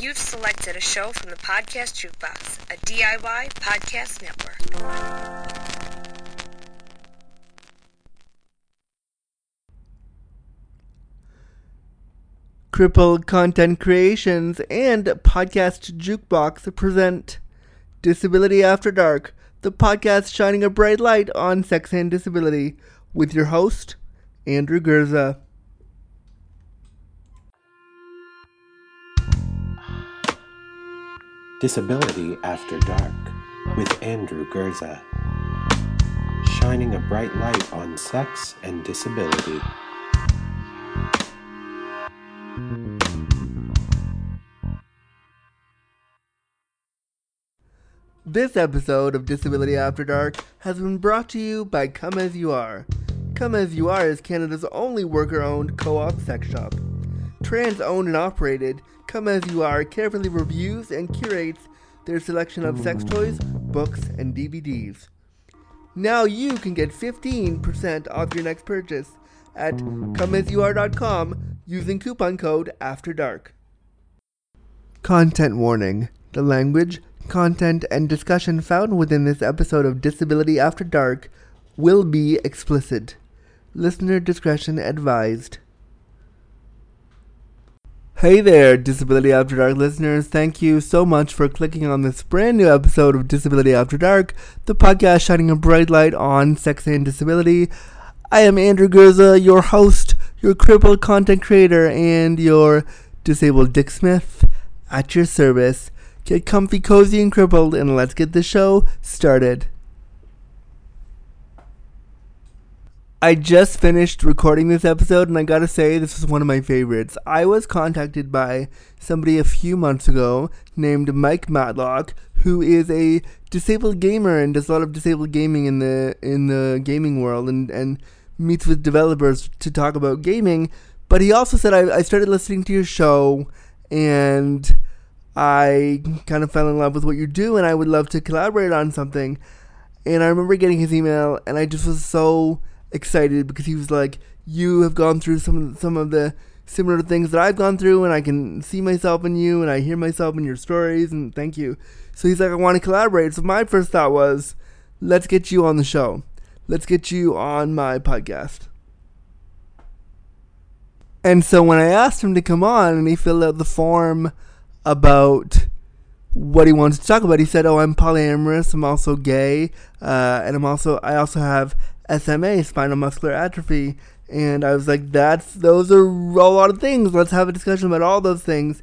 You've selected a show from the Podcast Jukebox, a DIY podcast network. Crippled Content Creations and Podcast Jukebox present Disability After Dark, the podcast shining a bright light on sex and disability, with your host, Andrew Gurza. Disability After Dark with Andrew Gurza. Shining a bright light on sex and disability. This episode of Disability After Dark has been brought to you by Come As You Are. Come As You Are is Canada's only worker owned co op sex shop. Trans owned and operated, Come As You Are carefully reviews and curates their selection of sex toys, books, and DVDs. Now you can get 15% off your next purchase at comeasyouare.com using coupon code AFTER DARK. Content warning. The language, content, and discussion found within this episode of Disability After Dark will be explicit. Listener discretion advised. Hey there, Disability After Dark listeners. Thank you so much for clicking on this brand new episode of Disability After Dark, the podcast shining a bright light on sex and disability. I am Andrew Gurza, your host, your crippled content creator, and your disabled Dick Smith at your service. Get comfy, cozy, and crippled, and let's get the show started. I just finished recording this episode, and I gotta say, this was one of my favorites. I was contacted by somebody a few months ago named Mike Matlock, who is a disabled gamer and does a lot of disabled gaming in the in the gaming world, and and meets with developers to talk about gaming. But he also said I, I started listening to your show, and I kind of fell in love with what you do, and I would love to collaborate on something. And I remember getting his email, and I just was so excited because he was like, "You have gone through some some of the similar things that I've gone through, and I can see myself in you, and I hear myself in your stories, and thank you." So he's like, "I want to collaborate." So my first thought was, "Let's get you on the show. Let's get you on my podcast." And so when I asked him to come on, and he filled out the form about what he wants to talk about. He said, "Oh, I'm polyamorous. I'm also gay, uh, and I'm also I also have SMA, spinal muscular atrophy." And I was like, "That's those are a lot of things. Let's have a discussion about all those things."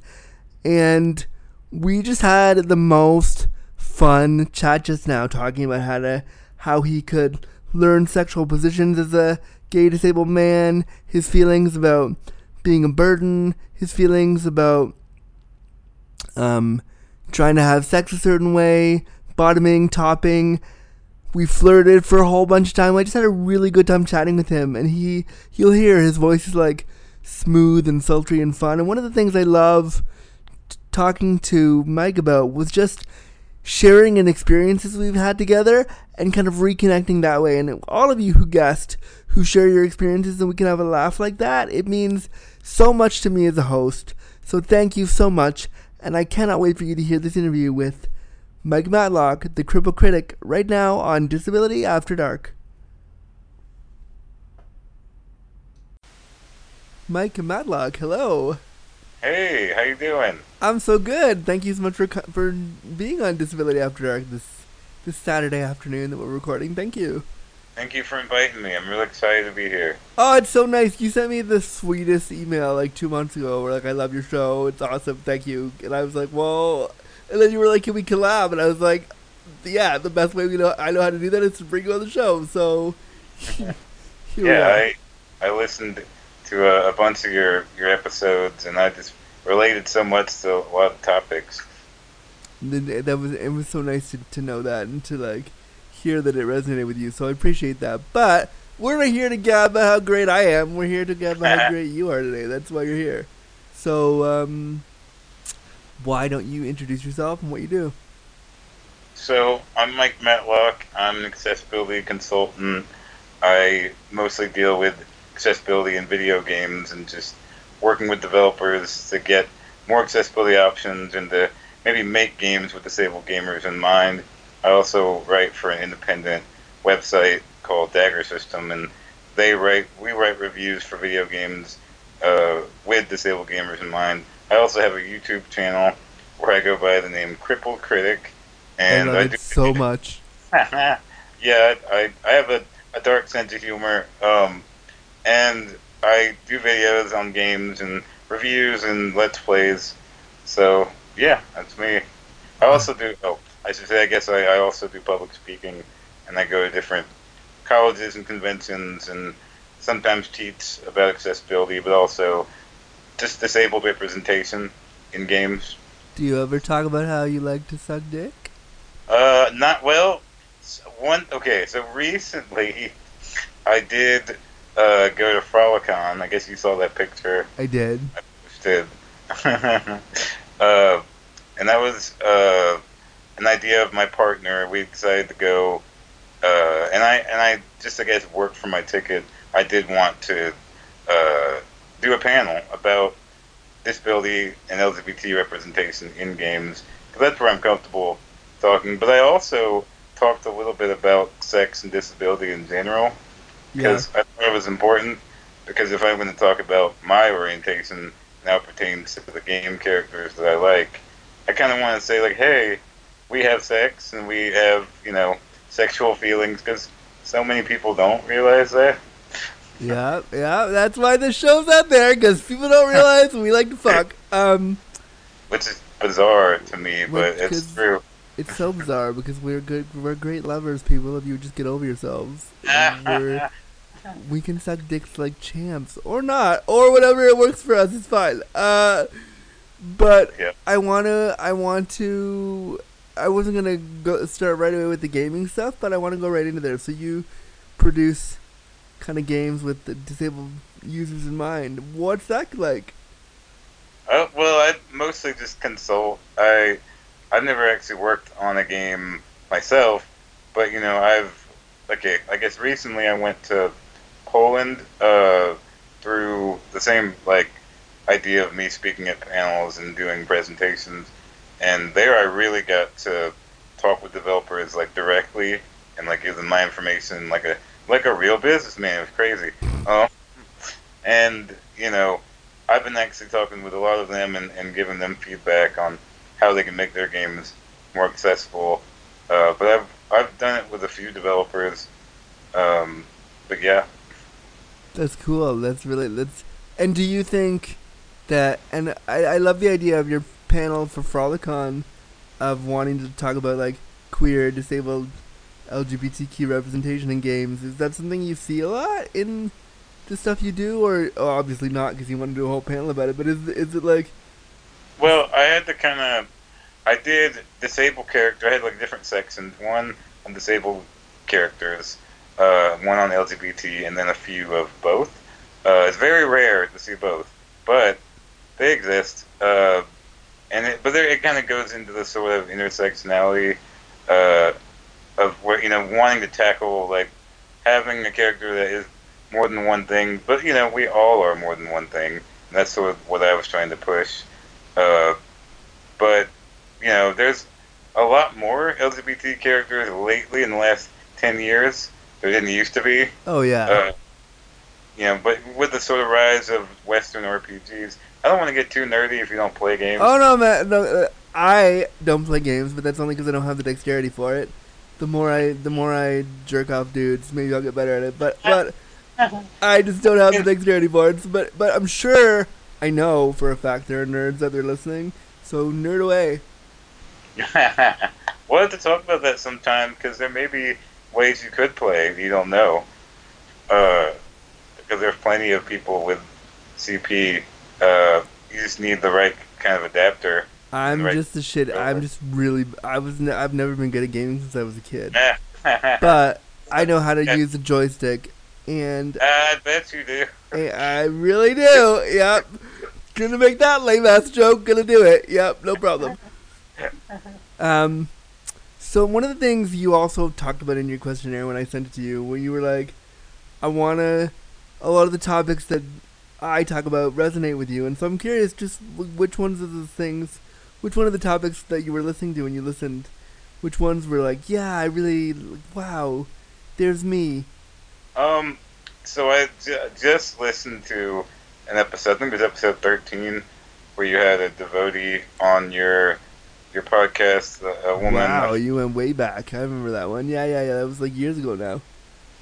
And we just had the most fun chat just now, talking about how to how he could learn sexual positions as a gay disabled man, his feelings about being a burden, his feelings about um, trying to have sex a certain way, bottoming, topping. We flirted for a whole bunch of time. I just had a really good time chatting with him, and he you'll hear his voice is like smooth and sultry and fun. And one of the things I love t- talking to Mike about was just sharing and experiences we've had together and kind of reconnecting that way. And all of you who guessed, who share your experiences and we can have a laugh like that, it means so much to me as a host. So thank you so much and I cannot wait for you to hear this interview with Mike Matlock, the cripple critic, right now on Disability After Dark. Mike Matlock, hello. Hey, how you doing? I'm so good. Thank you so much for for being on Disability After Dark this this Saturday afternoon that we're recording. Thank you. Thank you for inviting me. I'm really excited to be here. Oh, it's so nice. You sent me the sweetest email like two months ago where like I love your show. It's awesome. Thank you. And I was like, well, and then you were like, can we collab? And I was like, yeah, the best way we know I know how to do that is to bring you on the show. So yeah, I I listened to a, a, bunch of your your episodes and I just related so much to a lot of topics. That was it was so nice to, to know that and to like hear that it resonated with you, so I appreciate that. But we're not here to gab about how great I am. We're here to gab about how great you are today. That's why you're here. So, um, why don't you introduce yourself and what you do? So, I'm Mike Matlock. I'm an accessibility consultant. I mostly deal with accessibility in video games and just working with developers to get more accessibility options and to maybe make games with disabled gamers in mind. I also write for an independent website called DAGER System, and they write we write reviews for video games uh, with disabled gamers in mind. I also have a YouTube channel where I go by the name Cripple Critic, and I, love I do it so much. yeah, I I have a, a dark sense of humor, um, and I do videos on games and reviews and let's plays. So yeah, that's me. I also do. Oh, I should say. I guess I, I also do public speaking, and I go to different colleges and conventions, and sometimes teach about accessibility, but also just disabled representation in games. Do you ever talk about how you like to suck dick? Uh, not well. One okay. So recently, I did uh, go to Frolicon. I guess you saw that picture. I did. I posted. uh, and that was uh, an idea of my partner. We decided to go, uh, and I and I just I guess worked for my ticket. I did want to uh, do a panel about disability and LGBT representation in games because that's where I'm comfortable talking. But I also talked a little bit about sex and disability in general because yeah. I thought it was important. Because if I'm going to talk about my orientation now pertains to the game characters that I like, I kind of want to say like, hey, we have sex and we have you know sexual feelings because so many people don't realize that. Yeah, yeah, that's why the show's out there because people don't realize we like to fuck. Um, which is bizarre to me, but it's true. It's so bizarre because we're good, we're great lovers, people. If you just get over yourselves, we can suck dicks like champs, or not, or whatever it works for us. It's fine. Uh, but yeah. I wanna, I want to. I wasn't gonna go start right away with the gaming stuff, but I want to go right into there. So you produce kind of games with the disabled users in mind. What's that like? Uh, well, I mostly just consult. I I've never actually worked on a game myself, but you know I've okay. I guess recently I went to Poland uh, through the same like idea of me speaking at panels and doing presentations, and there I really got to talk with developers like directly and like give them my information like a like a real businessman. It's crazy. Um, and you know, I've been actually talking with a lot of them and, and giving them feedback on how they can make their games more accessible. Uh, but I've I've done it with a few developers. Um, but yeah. That's cool. That's really that's. And do you think that? And I I love the idea of your panel for Frolicon, of wanting to talk about like queer, disabled, LGBTQ representation in games. Is that something you see a lot in the stuff you do, or oh, obviously not because you want to do a whole panel about it? But is is it like? Well, I had to kind of. I did disabled character. I had like different sections. One on disabled characters, uh, one on LGBT, and then a few of both. Uh, it's very rare to see both, but they exist. Uh, and it, but there, it kind of goes into the sort of intersectionality uh, of you know, wanting to tackle like having a character that is more than one thing. But you know, we all are more than one thing. And that's sort of what I was trying to push. Uh, but you know, there's a lot more LGBT characters lately in the last ten years there didn't used to be. Oh yeah. Uh, you know, but with the sort of rise of Western RPGs, I don't want to get too nerdy if you don't play games. Oh no, man, no, uh, I don't play games, but that's only because I don't have the dexterity for it. The more I, the more I jerk off dudes, maybe I'll get better at it. But, but I just don't have the dexterity for it. But, but I'm sure I know for a fact there are nerds out there listening. So nerd away. we'll have to talk about that sometime because there may be ways you could play you don't know. Uh, because there's plenty of people with CP. Uh, you just need the right kind of adapter. I'm right just a shit. I'm just really. I was. Ne- I've never been good at gaming since I was a kid. but I know how to use a joystick, and I bet you do. I really do. Yep. Gonna make that lame ass joke. Gonna do it. Yep. No problem. Um. So one of the things you also talked about in your questionnaire when I sent it to you, when you were like, I wanna, a lot of the topics that I talk about resonate with you, and so I'm curious, just w- which ones of the things, which one of the topics that you were listening to when you listened, which ones were like, yeah, I really, wow, there's me. Um, so I j- just listened to an episode. I think it was episode thirteen, where you had a devotee on your your podcast, a, a woman. Wow, you went way back. I remember that one. Yeah, yeah, yeah. That was like years ago now.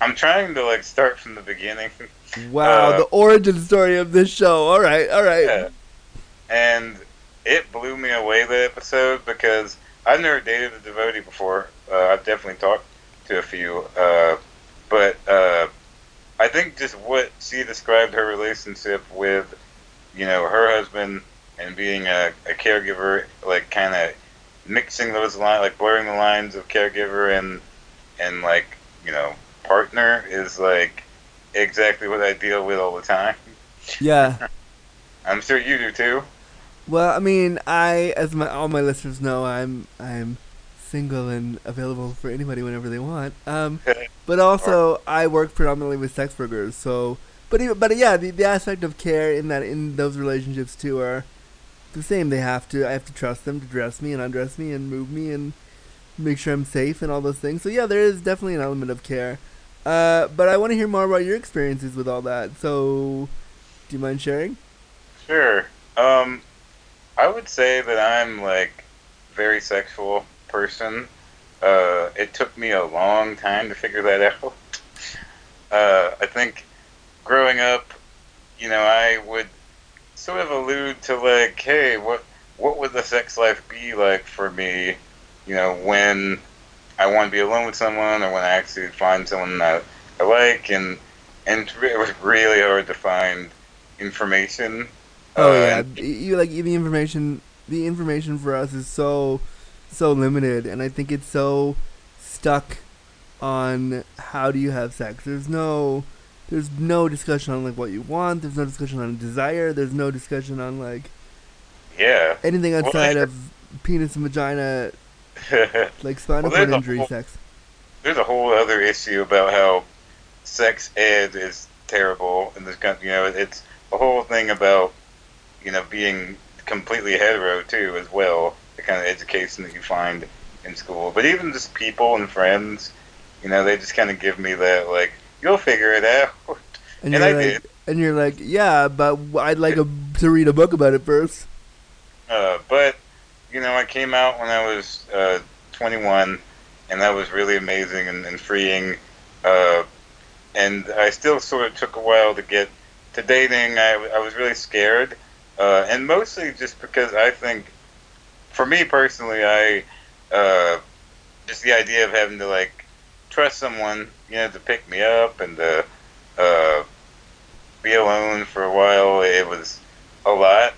I'm trying to like start from the beginning. Wow, Uh, the origin story of this show. All right, all right. Yeah. And it blew me away that episode because I've never dated a devotee before. Uh, I've definitely talked to a few, uh, but uh, I think just what she described her relationship with, you know, her husband and being a, a caregiver, like kind of mixing those lines, like blurring the lines of caregiver and and like you know partner is like exactly what I deal with all the time. Yeah. I'm sure you do too. Well, I mean, I, as my all my listeners know, I'm I'm single and available for anybody whenever they want. Um, but also I work predominantly with sex workers, so but even, but yeah, the, the aspect of care in that in those relationships too are the same. They have to I have to trust them to dress me and undress me and move me and make sure I'm safe and all those things. So yeah, there is definitely an element of care. Uh, but I want to hear more about your experiences with all that. So, do you mind sharing? Sure. Um, I would say that I'm like very sexual person. Uh, it took me a long time to figure that out. Uh, I think growing up, you know, I would sort of allude to like, hey, what what would the sex life be like for me? You know, when I want to be alone with someone, or when I actually find someone that I like, and and it was really hard to find information. Oh Uh, yeah, you like the information. The information for us is so so limited, and I think it's so stuck on how do you have sex. There's no there's no discussion on like what you want. There's no discussion on desire. There's no discussion on like Yeah. anything outside I- of penis and vagina, like spinal Well, cord injury whole- sex. There's a whole other issue about how sex ed is terrible in this country. You know, it's a whole thing about you know being completely hetero too, as well. The kind of education that you find in school, but even just people and friends, you know, they just kind of give me that like, you'll figure it out. And, And you're I like, did. and you're like, yeah, but I'd like a, to read a book about it first. Uh, but you know, I came out when I was uh, 21, and that was really amazing and, and freeing. Uh, and I still sort of took a while to get to dating. I, I was really scared, uh, and mostly just because I think, for me personally, I uh, just the idea of having to like trust someone, you know, to pick me up and to uh, be alone for a while. It was a lot.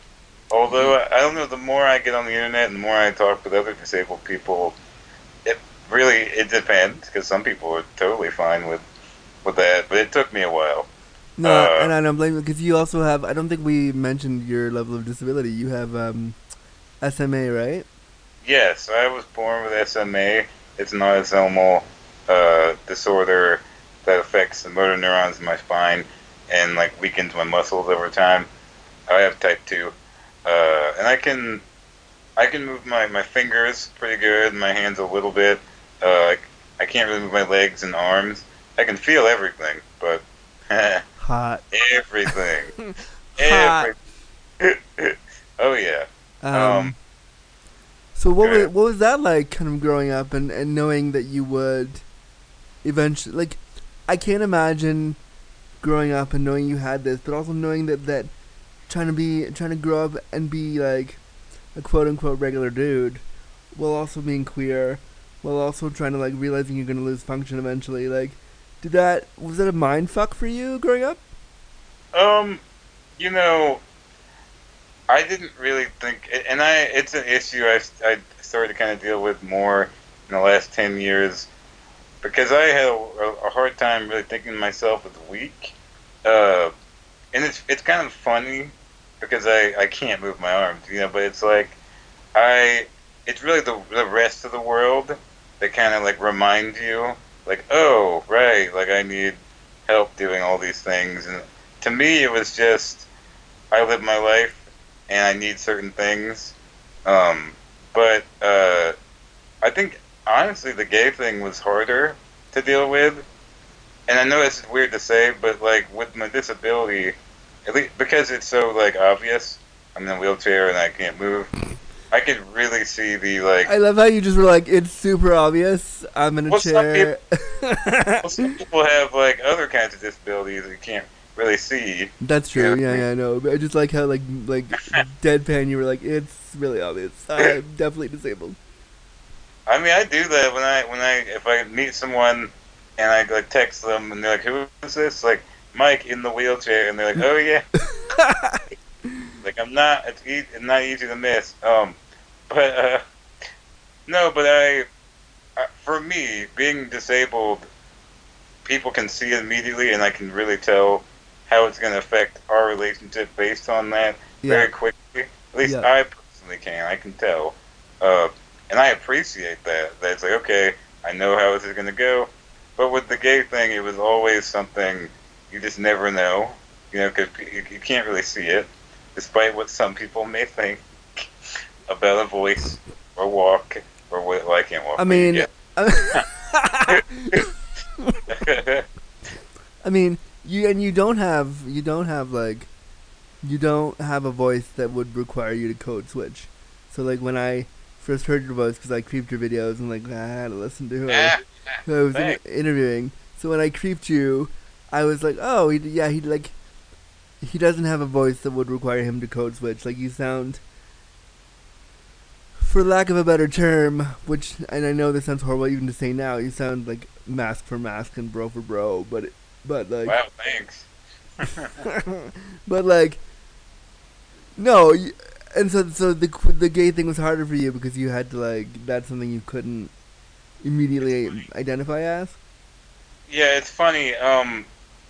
Although I don't know, the more I get on the internet and the more I talk with other disabled people, it really it depends because some people are totally fine with with that, but it took me a while. No, Uh, and I don't blame you because you also have. I don't think we mentioned your level of disability. You have um, SMA, right? Yes, I was born with SMA. It's an autosomal uh, disorder that affects the motor neurons in my spine and like weakens my muscles over time. I have type two, uh, and I can I can move my, my fingers pretty good, my hands a little bit. Uh, I, I can't really move my legs and arms. I can feel everything, but Hot. everything, Hot. every. oh yeah. Um, Um, so what was what was that like, kind of growing up and, and knowing that you would eventually like? I can't imagine growing up and knowing you had this, but also knowing that that trying to be trying to grow up and be like a quote unquote regular dude, while also being queer, while also trying to like realizing you're gonna lose function eventually. Like, did that was that a mind fuck for you growing up? Um, you know, I didn't really think, and I it's an issue I, I started to kind of deal with more in the last ten years because I had a, a hard time really thinking myself as weak. Uh, and it's it's kind of funny because I I can't move my arms, you know, but it's like I it's really the the rest of the world that kind of like reminds you like oh right like I need help doing all these things and to me it was just I live my life and I need certain things. Um, but uh, I think honestly the gay thing was harder to deal with. And I know it's weird to say, but like with my disability, at least because it's so like obvious, I'm in a wheelchair and I can't move. I could really see the like. I love how you just were like, it's super obvious. I'm in a Well, some chair. well, some people have like other kinds of disabilities that you can't really see. That's true. Yeah. Yeah, yeah, I know. But I just like how like like deadpan. You were like, it's really obvious. I'm definitely disabled. I mean, I do that when I when I if I meet someone and I like text them and they're like, "Who is this?" Like Mike in the wheelchair, and they're like, "Oh yeah." Like I'm not. It's, e- it's not easy to miss. Um, but uh, no, but I, uh, for me, being disabled, people can see it immediately, and I can really tell how it's going to affect our relationship based on that very quickly. At least Yeah. I personally can. I can tell, uh, and I appreciate that. That it's like, okay, I know how this is going to go. But with the gay thing, it was always something you just never know. You know, because you, you can't really see it, despite what some people may think about a voice or walk or what. Well, I can't walk. I mean, I mean, you and you don't have you don't have like you don't have a voice that would require you to code switch. So like when I first heard your voice, because I creeped your videos and like I had to listen to was, I was in- interviewing. So when I creeped you, I was like, oh, he, yeah, he like he doesn't have a voice that would require him to code switch. Like you sound. For lack of a better term, which and I know this sounds horrible even to say now, you sound like masc for masc and bro for bro, but it, but like wow, thanks. but like no and so so the the gay thing was harder for you because you had to like that's something you couldn't immediately identify as Yeah, it's funny. Um,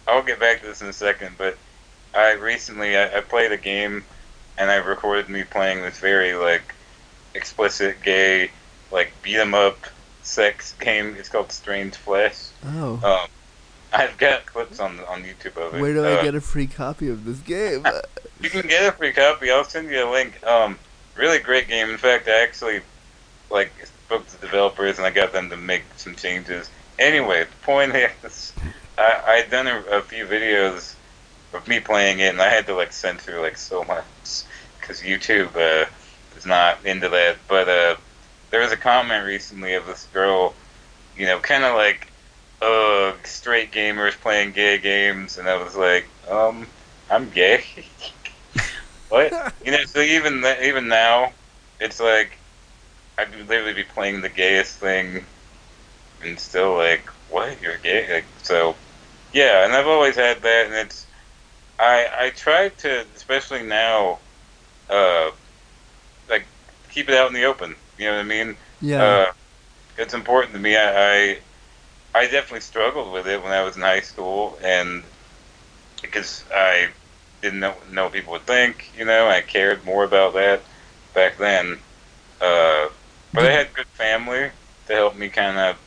I'll get back to this in a second, but I recently I, I played a game, and I recorded me playing this very like explicit gay like beat 'em up sex game. It's called Strange Flesh. oh Um, I've got clips on on YouTube of it. where do Uh, i get a free copy of this game You can get a free copy. I'll send you a link. Um, really great game. In fact, I actually like spoke to the developers and I got them to make some changes. Anyway, the point is, I I'd done a, a few videos of me playing it, and I had to like censor like so much because YouTube uh, is not into that. But uh, there was a comment recently of this girl, you know, kind of like, uh, straight gamers playing gay games, and I was like, um, I'm gay. what? You know, so even th- even now, it's like I'd literally be playing the gayest thing, and still like, what? You're gay? Like, so, yeah. And I've always had that, and it's I I try to, especially now, uh, like keep it out in the open. You know what I mean? yeah Uh, it's important to me. I, I I definitely struggled with it when I was in high school, and because I didn't know, know what people would think, you know, I cared more about that back then. Uh, but I had good family to help me kind of.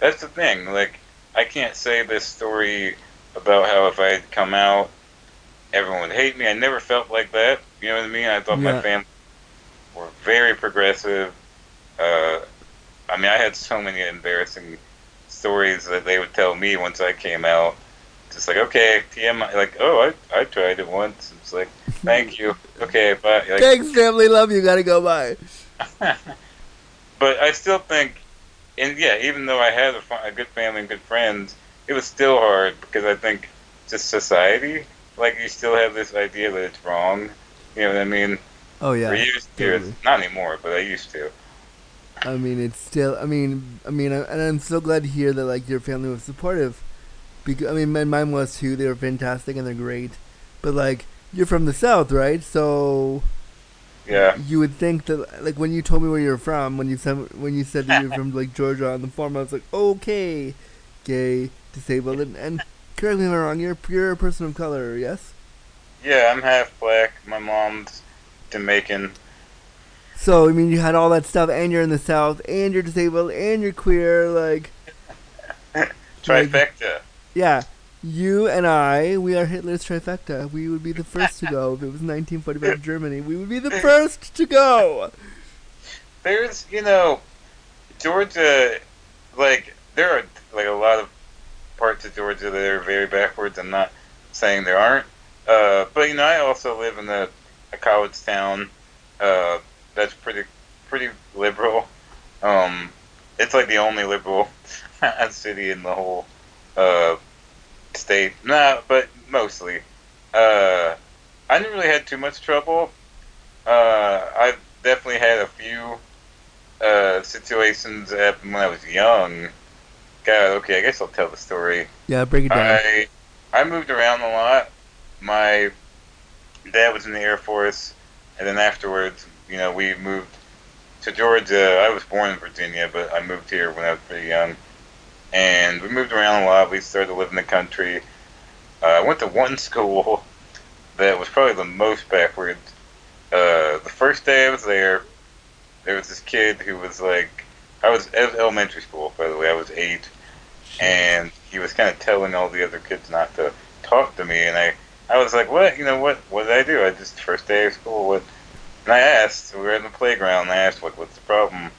That's the thing. Like, I can't say this story about how if I had come out, everyone would hate me. I never felt like that. You know what I mean? I thought Yeah. my family were very progressive. Uh, I mean, I had so many embarrassing stories that they would tell me once I came out. Just like, okay, TMI, like, oh, I, I tried it once. It's like, thank you. Okay, bye. Like, thanks family love you gotta go bye but I still think, and yeah, even though I had a, a good family and good friends, it was still hard because I think just society, like you still have this idea that it's wrong. You know what I mean? oh yeah or used to. totally. Not anymore, but I used to. I mean, it's still. I mean, I mean, and I'm so glad to hear that like your family was supportive. Because I mean, my mine was too. They were fantastic and they're great. But like, you're from the south, right? So Yeah. you would think that like when you told me where you're from, when you said when you said that you're from like Georgia on the form, I was like, okay, gay, disabled, and, and correct me if I'm wrong. You're you're a person of color, yes. Yeah, I'm half black. My mom's Jamaican. So I mean, you had all that stuff, and you're in the south, and you're disabled, and you're queer, like. Like- Trifecta. Yeah, You and I, we are Hitler's trifecta. We would be the first to go if it was 1945 Germany. We would be the first to go. There's, you know, Georgia, like there are like a lot of parts of Georgia that are very backwards. I'm not saying there aren't, uh, but you know, I also live in a, a college town uh, that's pretty pretty liberal. Um, it's like the only liberal city in the whole uh, state. Nah, but mostly. Uh, I didn't really had too much trouble. Uh, I've definitely had a few uh, situations when I was young. God, okay, I guess I'll tell the story. Yeah, break it down. I I moved around a lot. My dad was in the Air Force, and then afterwards, you know, we moved to Georgia. I was born in Virginia, but I moved here when I was pretty young, and we moved around a lot. We started to live in the country. Uh, I went to one school that was probably the most backwards. Uh, the first day I was there, there was this kid who was like, I was at elementary school, by the way. I was eight, and he was kind of telling all the other kids not to talk to me, and I, I was like, what? You know what? What did I do? I just first day of school. What? And I asked. We were in the playground. And I asked, like, what's the problem?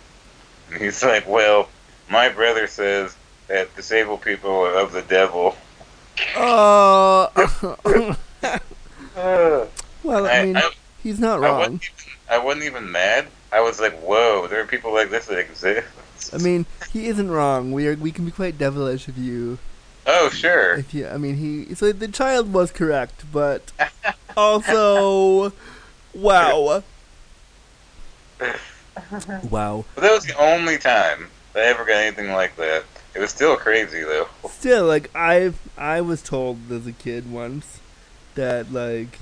And he's like, well, my brother says that disabled people are of the devil. Oh. Uh, well, I I- mean, I- he's not I wrong. wasn't, even, I wasn't even mad. I was like, whoa, there are people like this that exist. I mean, he isn't wrong. We are. We can be quite devilish if you. oh, sure. If you. I mean, he. So the child was correct, but also, wow. Wow. But that was the only time I ever got anything like that. It was still crazy, though. Still, like I, I was told as a kid once that like,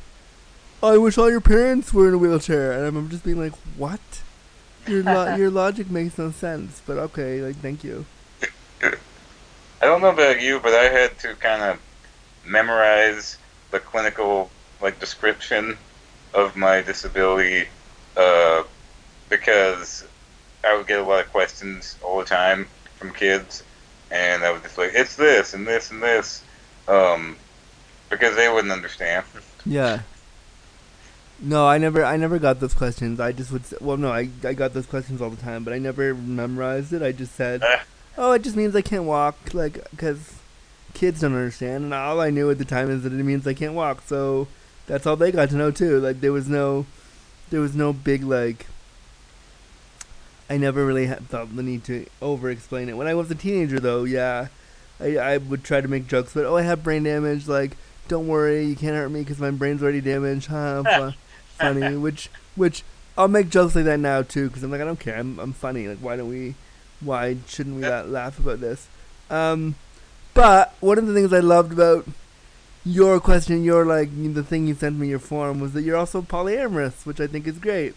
I wish all your parents were in a wheelchair, and I'm just being like, what? Your lo- your logic makes no sense, but okay, like thank you. I don't know about you, but I had to kind of memorize the clinical like description of my disability uh, because I would get a lot of questions all the time from kids, and I was just like, "It's this and this and this," um, because they wouldn't understand. Yeah. No, I never, I never got those questions. I just would. Say, well, no, I, I got those questions all the time, but I never memorized it. I just said, Ah. "Oh, it just means I can't walk," like because kids don't understand, and all I knew at the time is that it means I can't walk. So that's all they got to know too. Like there was no, there was no big like. I never really had, felt the need to over-explain it. When I was a teenager, though, yeah, I I would try to make jokes, but oh, I have brain damage, like don't worry, you can't hurt me because my brain's already damaged. Huh? Fu- funny. Which, which I'll make jokes like that now too because I'm like I don't care. I'm, I'm funny. Like why don't we? Why shouldn't we la- laugh about this? Um, but one of the things I loved about your question, your like the thing you sent me your form was that you're also polyamorous, which I think is great.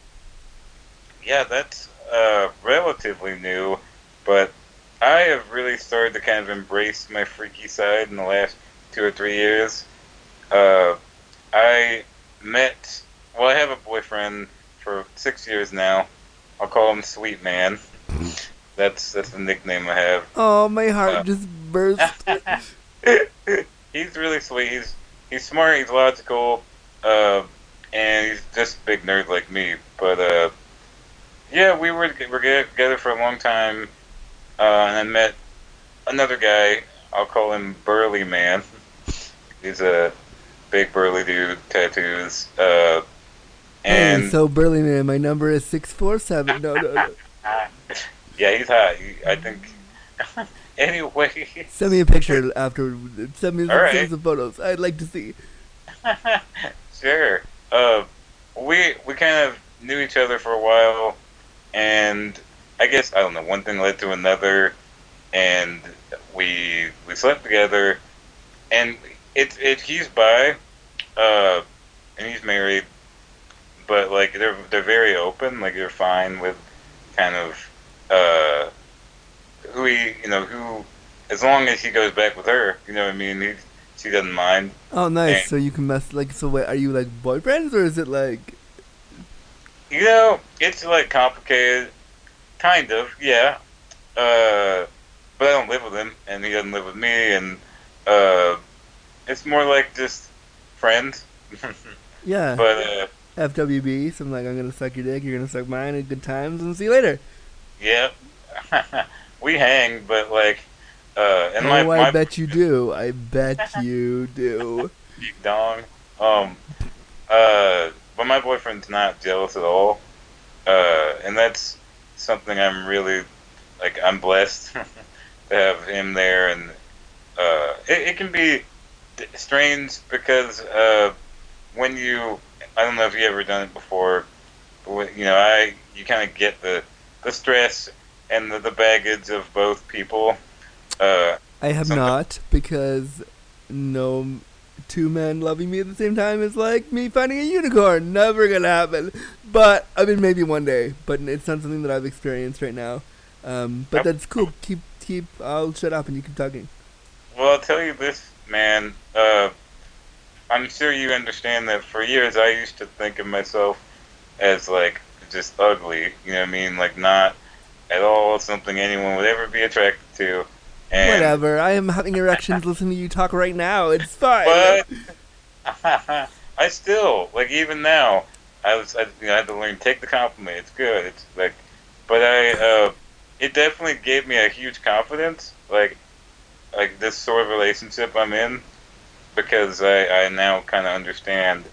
Yeah, that's uh, relatively new, but I have really started to kind of embrace my freaky side in the last two or three years. Uh, I met, well, I have a boyfriend for six years now. I'll call him Sweet Man. That's that's the nickname I have. Oh, my heart Uh. just burst. he's really sweet. He's he's smart. He's logical, uh, and he's just a big nerd like me. But uh, yeah, we were we were together for a long time, uh, and I met another guy. I'll call him Burly Man. He's a big burly dude, tattoos, uh, and hey, so Burly Man, my number is six four seven. No, no, no. yeah, he's hot. He, I think. anyway. Send me a picture after. Send me, All right. some photos. I'd like to see. sure. Uh, we we kind of knew each other for a while, and I guess I don't know. One thing led to another, and we we slept together, and it's it he's by, uh, and he's married, but like they're they're very open. Like they're fine with kind of uh, who he you know who as long as he goes back with her. You know what I mean? He, she doesn't mind. Oh, nice. And- So you can mess like. So wait, are you like boyfriends or is it like? You know, it's like complicated, kind of, yeah. Uh, but I don't live with him, and he doesn't live with me, and uh, it's more like just friends. Yeah. but uh, FWB. So I'm like, I'm gonna suck your dick. You're gonna suck mine. And good times. And see you later. yeah, we hang, but like, uh, and my oh, I my bet you do. I bet you do. dong. Um, uh, but my boyfriend's not jealous at all, uh, and that's something I'm really like. I'm blessed to have him there, and uh, it, it can be strange because uh, when you, I don't know if you ever done it before, but you know, I you kind of get the the stress and the, the baggage of both people. Uh, I have Something- not because no two men loving me at the same time is like me finding a unicorn. Never gonna happen. But I mean, maybe one day. But it's not something that I've experienced right now. Um, but that's cool. Keep keep. I'll shut up and you keep talking. Well, I'll tell you this, man. Uh, I'm sure you understand that for years I used to think of myself as like just ugly. You know what I mean? Like not at all something anyone would ever be attracted to. And Whatever. I am having erections listening to you talk right now. It's fine. But I still like even now. I was I, you know, I had to learn take the compliment. It's good. It's like, but I uh, it definitely gave me a huge confidence. Like like this sort of relationship I'm in because I I now kind of understand.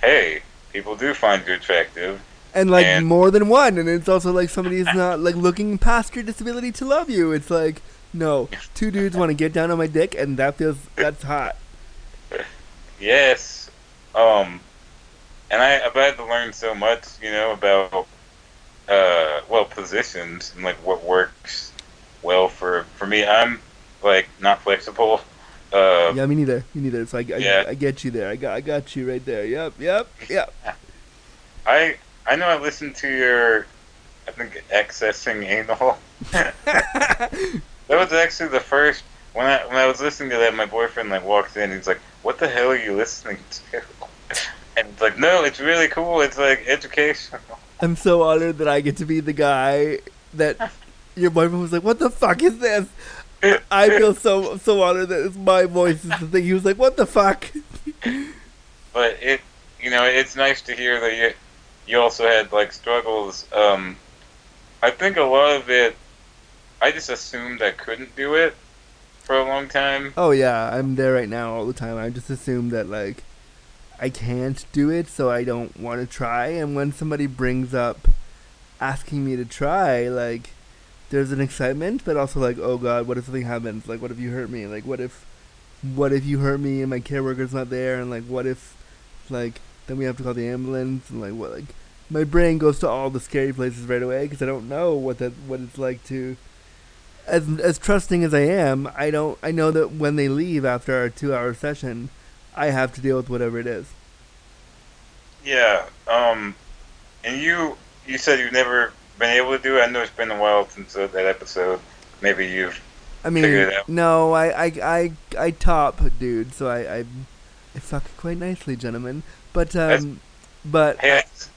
Hey, people do find you attractive. and like and- more than one and it's also like somebody is not like looking past your disability to love you it's like no two dudes want to get down on my dick and that feels that's hot Yes. Um, and I, I've had to learn so much, you know, about, uh, well, positions and like what works well for, for me. I'm like not flexible. Uh, yeah me neither me neither so I, I, Yeah. I get you there I got I got you right there yep yep yep I, I know I listened to your, I think, accessing anal. that was actually the first, when I, when I was listening to that, my boyfriend like walked in, he's like, what the hell are you listening to? And it's like, no, it's really cool. It's like educational. I'm so honored that I get to be the guy that your boyfriend was like what the fuck is this I feel so so honored that it's my voice is the thing he was like what the fuck but it you know it's nice to hear that you you also had like struggles um i think a lot of it i just assumed i couldn't do it for a long time Oh yeah, I'm there right now all the time. I just assume that like I can't do it, so I don't want to try. And when somebody brings up asking me to try, like there's an excitement, but also like, oh god, what if something happens? Like, what if you hurt me? Like, what if, what if you hurt me and my care worker's not there? And like, what if, like, then we have to call the ambulance? And like, what? Like, my brain goes to all the scary places right away because I don't know what that what it's like to as as trusting as I am, I don't. I know that when they leave after our two-hour session, I have to deal with whatever it is. yeah um and you you said you've never been able to do it i know it's been a while since uh, that episode maybe you've I mean, Figure it out. no, I, I, I, I top, dude. So I, I, I fuck quite nicely, gentlemen. But um, but hey I just,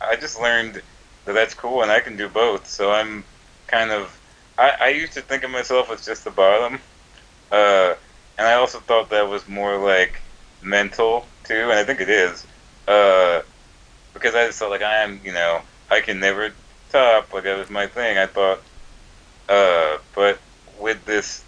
I just learned that that's cool and i can do both so i'm kind of i, I used to think of myself as just the bottom uh, and i also thought that was more like mental too and i think it is uh, because i just felt like i am you know i can never top like that was my thing i thought uh, but with this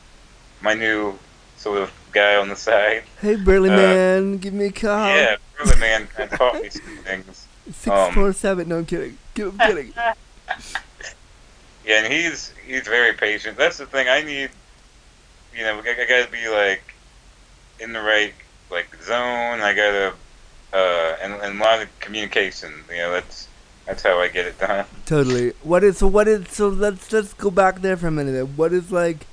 my new sort of guy on the side hey, burly uh, man, give me a call. yeah Burly man kind of taught me some things Six um, four seven. No, I'm kidding. I'm kidding. Yeah, and he's he's very patient. That's the thing. I need, you know, I, I gotta be like in the right like zone. I gotta uh, and, and a lot of communication. You know, that's that's how I get it done. Totally. What is so? What is so? Let's let's go back there for a minute. What is like?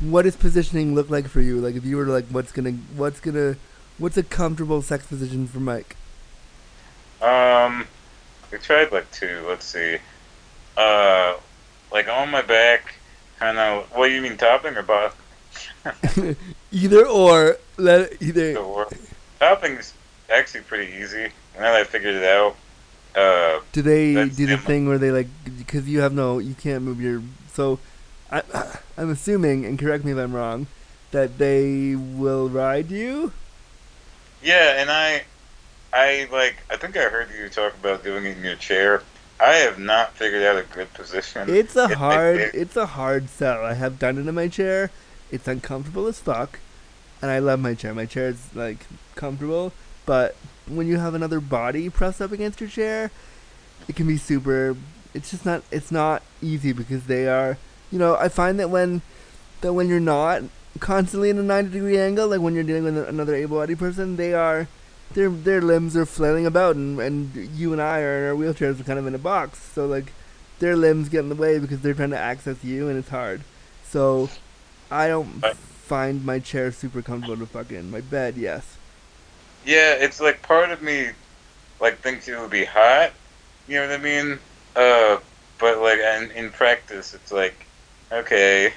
What does positioning look like for you? Like, if you were like, what's gonna, what's gonna, what's a comfortable sex position for Mike? Um, we tried like two. Let's see. Uh, like on my back, kind of. What do you mean, topping or bottom? either or. Let either. Topping's actually pretty easy. Now that I figured it out. Uh, Do they do the thing where they like because you have no you can't move your so I I'm assuming and correct me if I'm wrong that they will ride you Yeah, and I, I like. I think I heard you talk about doing it in your chair. I have not figured out a good position. It's a It- hard it- it's a hard sell. I have done it in my chair. It's uncomfortable as fuck. And I love my chair. My chair is like comfortable, but when you have another body pressed up against your chair, it can be super it's just not it's not easy because they are you know, I find that when that when you're not constantly in a 90 degree angle, like when you're dealing with another able-bodied person, they are their their limbs are flailing about and and you and I are in our wheelchairs kind of in a box. So like their limbs get in the way because they're trying to access you and it's hard. So I don't find my chair super comfortable to fuck in. My bed, yes. Yeah, it's like part of me like thinks it would be hot. You know what I mean? Uh, but like in, in practice, it's like, okay,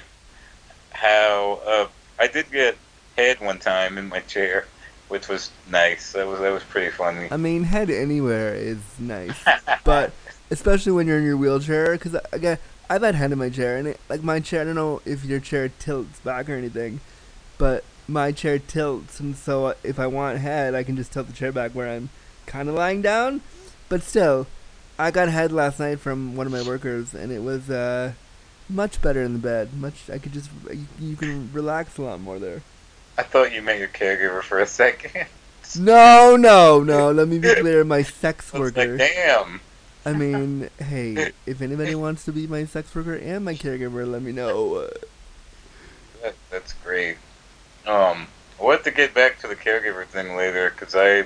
how? Uh, I did get head one time in my chair, which was nice. That was that was pretty funny. I mean, head anywhere is nice, but especially when you're in your wheelchair, because again, I've had head in my chair, and it, like my chair, I don't know if your chair tilts back or anything, but my chair tilts, and so if I want head, I can just tilt the chair back where I'm kind of lying down. But still, I got head last night from one of my workers, and it was uh, much better in the bed. Much, I could just you, you can relax a lot more there. I thought you meant your caregiver for a second. No, no, no. Let me be clear. My sex worker. like, damn. I mean, hey, if anybody wants to be my sex worker and my caregiver, let me know. That, that's great. Um, we'll have to get back to the caregiver thing later because I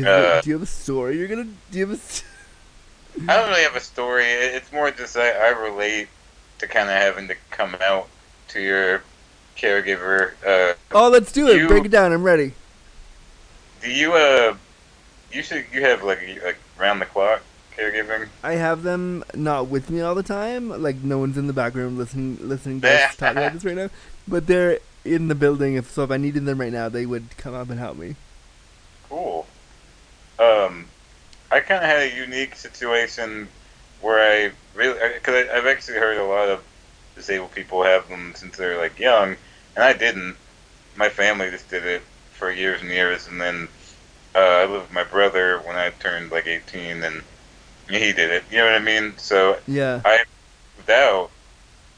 Uh, do you have a story you're gonna? Do you have a? I don't really have a story. It's more just I, I relate to kind of having to come out to your caregiver. Uh, Oh, let's do it. You- Break it down. I'm ready. do you uh, you should you have like a, like round the clock caregiving? I have them not with me all the time. Like no one's in the back room listening listening to us talk about this right now. But they're in the building. If so, if I needed them right now, they would come up and help me. Cool. Um, I kind of had a unique situation where I really because I've actually heard a lot of disabled people have them since they're like young, and I didn't. My family just did it for years and years, and then uh, I lived with my brother when I turned like 18, and he did it. You know what I mean? So Yeah. I out.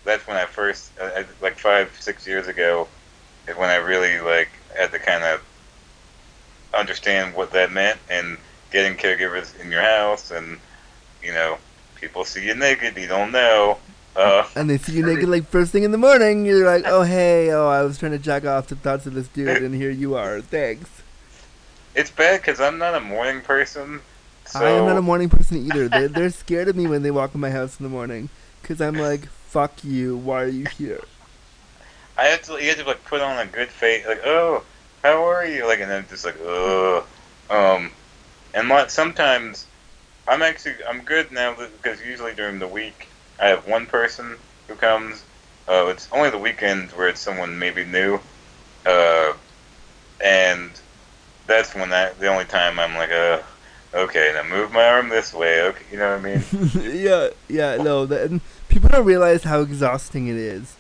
That's when I first, uh, I, like five, six years ago, is when I really like had to kind of understand what that meant and getting caregivers in your house and you know people see you naked you don't know uh, And they see you naked like first thing in the morning. You're like, oh hey, oh I was trying to jack off to thoughts of this dude, and here you are. Thanks. it's bad because i'm not a morning person so I am not a morning person either. They're, they're scared of me when they walk in my house in the morning. Because I'm like, fuck you, why are you here? I have to you have to like put on a good face like oh how are you? Like and then just like ugh. Um and like sometimes i'm actually i'm good now because usually during the week i have one person who comes. Uh it's only the weekends where it's someone maybe new. Uh and that's when that the only time i'm like uh okay now move my arm this way okay you know what i mean? Yeah, yeah, no. That, people don't realize how exhausting it is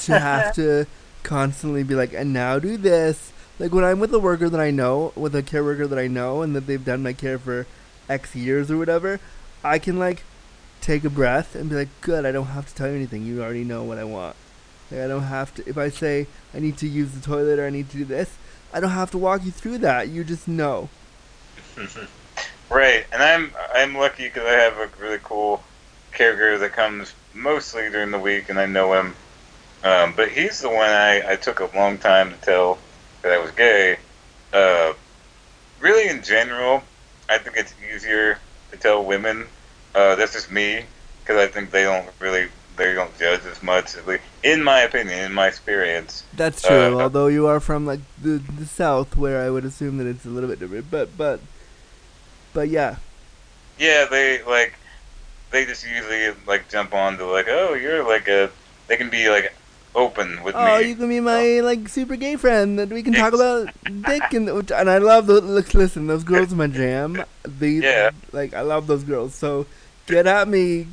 to have to constantly be like, and now do this. Like when I'm with a worker that I know, with a care worker that I know, and that they've done my care for X years or whatever, I can like take a breath and be like, good, I don't have to tell you anything. You already know what I want. Like I don't have to. If I say I need to use the toilet or I need to do this, I don't have to walk you through that. You just know. Right, and I'm I'm lucky because I have a really cool caregiver that comes mostly during the week, and I know him. Um, but he's the one I, I took a long time to tell that I was gay. Uh, really, in general, I think it's easier to tell women. Uh, that's just me because I think they don't really they don't judge as much. At least in my opinion, in my experience. That's true. Uh, although you are from like the the south, where I would assume that it's a little bit different. But but but yeah, Yeah, they like they just usually like jump on to like, oh, you're like a. They can be like open with me. oh, me. you can be my like super gay friend that we can talk about dick and which- and I love those. Look, listen, those girls are my jam. These Yeah. like I love those girls. So get at me,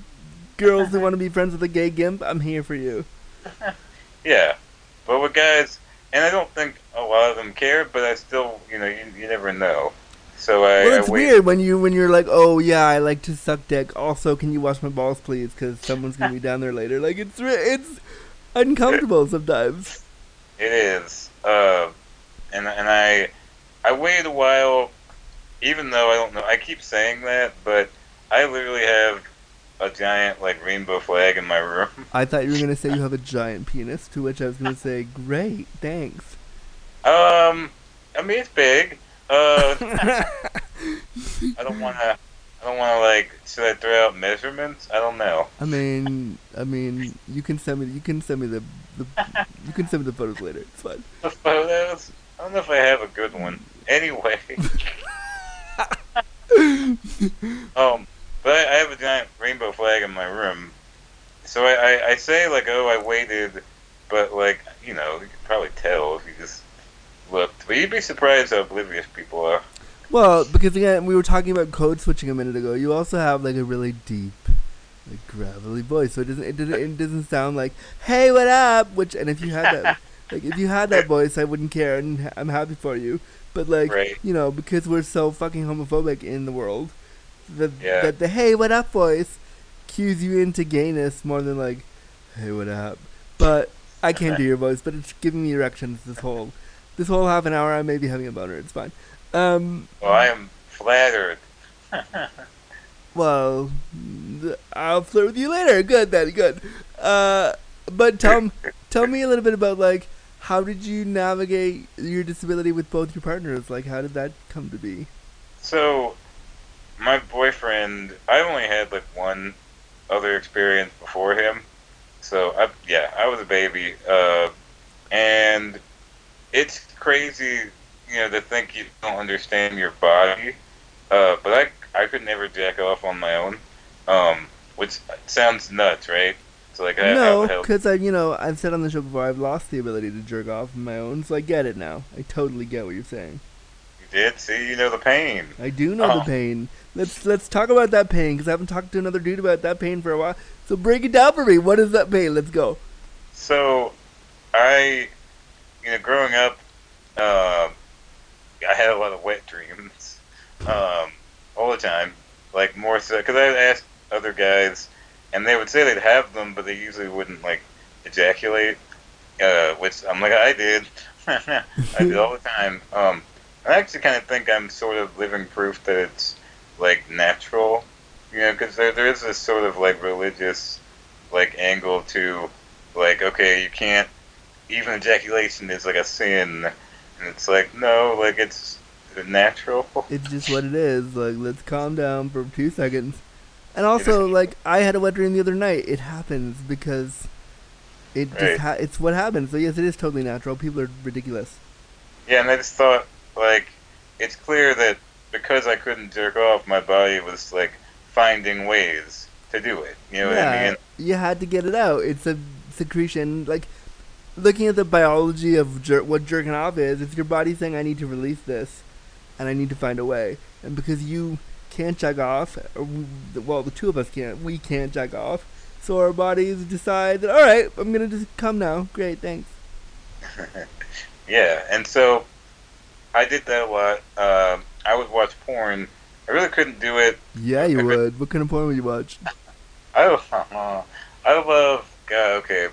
girls who want to be friends with a gay gimp. I'm here for you. Yeah, but with guys, and I don't think a lot of them care, but I still, you know, you, you never know. So I, Well, it's I weird when you when you're like, oh yeah, I like to suck dick. Also, can you wash my balls, please? Because someone's gonna be down there later. Like it's it's uncomfortable sometimes. It is, uh, and and I I waited a while, even though I don't know. I keep saying that, but I literally have a giant like rainbow flag in my room. I thought you were gonna say you have a giant penis. To which I was gonna say, great, thanks. Um, I mean it's big. Uh, I don't want to. I don't want to like. Should I throw out measurements? I don't know. I mean, I mean, you can send me. You can send me the, the you can send me the photos later. It's fine. The photos. I don't know if I have a good one. Anyway. um, but I, I have a giant rainbow flag in my room, so I, I, I say like, oh, I waited, but like, you know, you could probably tell if you just looked. But you'd be surprised how oblivious people are. Well, because again, we were talking about code switching a minute ago. You also have like a really deep, like gravelly voice, so it doesn't it doesn't, it doesn't sound like "Hey, what up?" Which and if you had that, like if you had that voice, I wouldn't care, and I'm happy for you. But like Right. you know, because we're so fucking homophobic in the world, that Yeah. that the "Hey, what up?" voice cues you into gayness more than like "Hey, what up?" But I can't do your voice, but it's giving me erections this whole this whole half an hour. I may be having a boner. It's fine. Um, Well, I am flattered. Well, I'll flirt with you later. Good, then, good. Uh, but tell tell me a little bit about like how did you navigate your disability with both your partners? Like, how did that come to be? So, my boyfriend, I only had like one other experience before him. So, I, yeah, I was a baby. Uh, and it's crazy, you know, to think you don't understand your body. Uh, but I, I could never jack off on my own. Um, which sounds nuts, right? So, like, I, no, because I, you know, I've said on the show before I've lost the ability to jerk off on my own, so I get it now. I totally get what you're saying. You did? See, you know the pain. I do know the Oh. pain. Let's let's talk about that pain because I haven't talked to another dude about that pain for a while. So break it down for me. What is that pain? Let's go. So, I, you know, growing up, um, I had a lot of wet dreams, um, all the time. Like more so, because I asked other guys, and they would say they'd have them, but they usually wouldn't like ejaculate. Uh, which I'm like, I did. I did all the time. Um, I actually kind of think I'm sort of living proof that it's like natural, you know, because there there is this sort of like religious like angle to like okay you can't even ejaculation is like a sin and it's like no like it's natural It's just what it is. Like, let's calm down for two seconds. And also, like, I had a wet dream the other night. It happens because it Right. just ha- it's what happens. So yes, it is totally natural. People are ridiculous. yeah and i just thought like it's clear that because i couldn't jerk off my body was like finding ways to do it you know what i yeah, mean you had to get it out. It's a secretion. Like, looking at the biology of jer- what jerking off is, it's your body saying, "I need to release this, and I need to find a way." And because you can't jack off, or we, well, the two of us can't. We can't jack off. So our bodies decide that, all right, I'm gonna just come now. Great, thanks. yeah and so i did that a lot um, i would watch porn i really couldn't do it Yeah, you would. What kind of porn would you watch? I, I love God. Okay,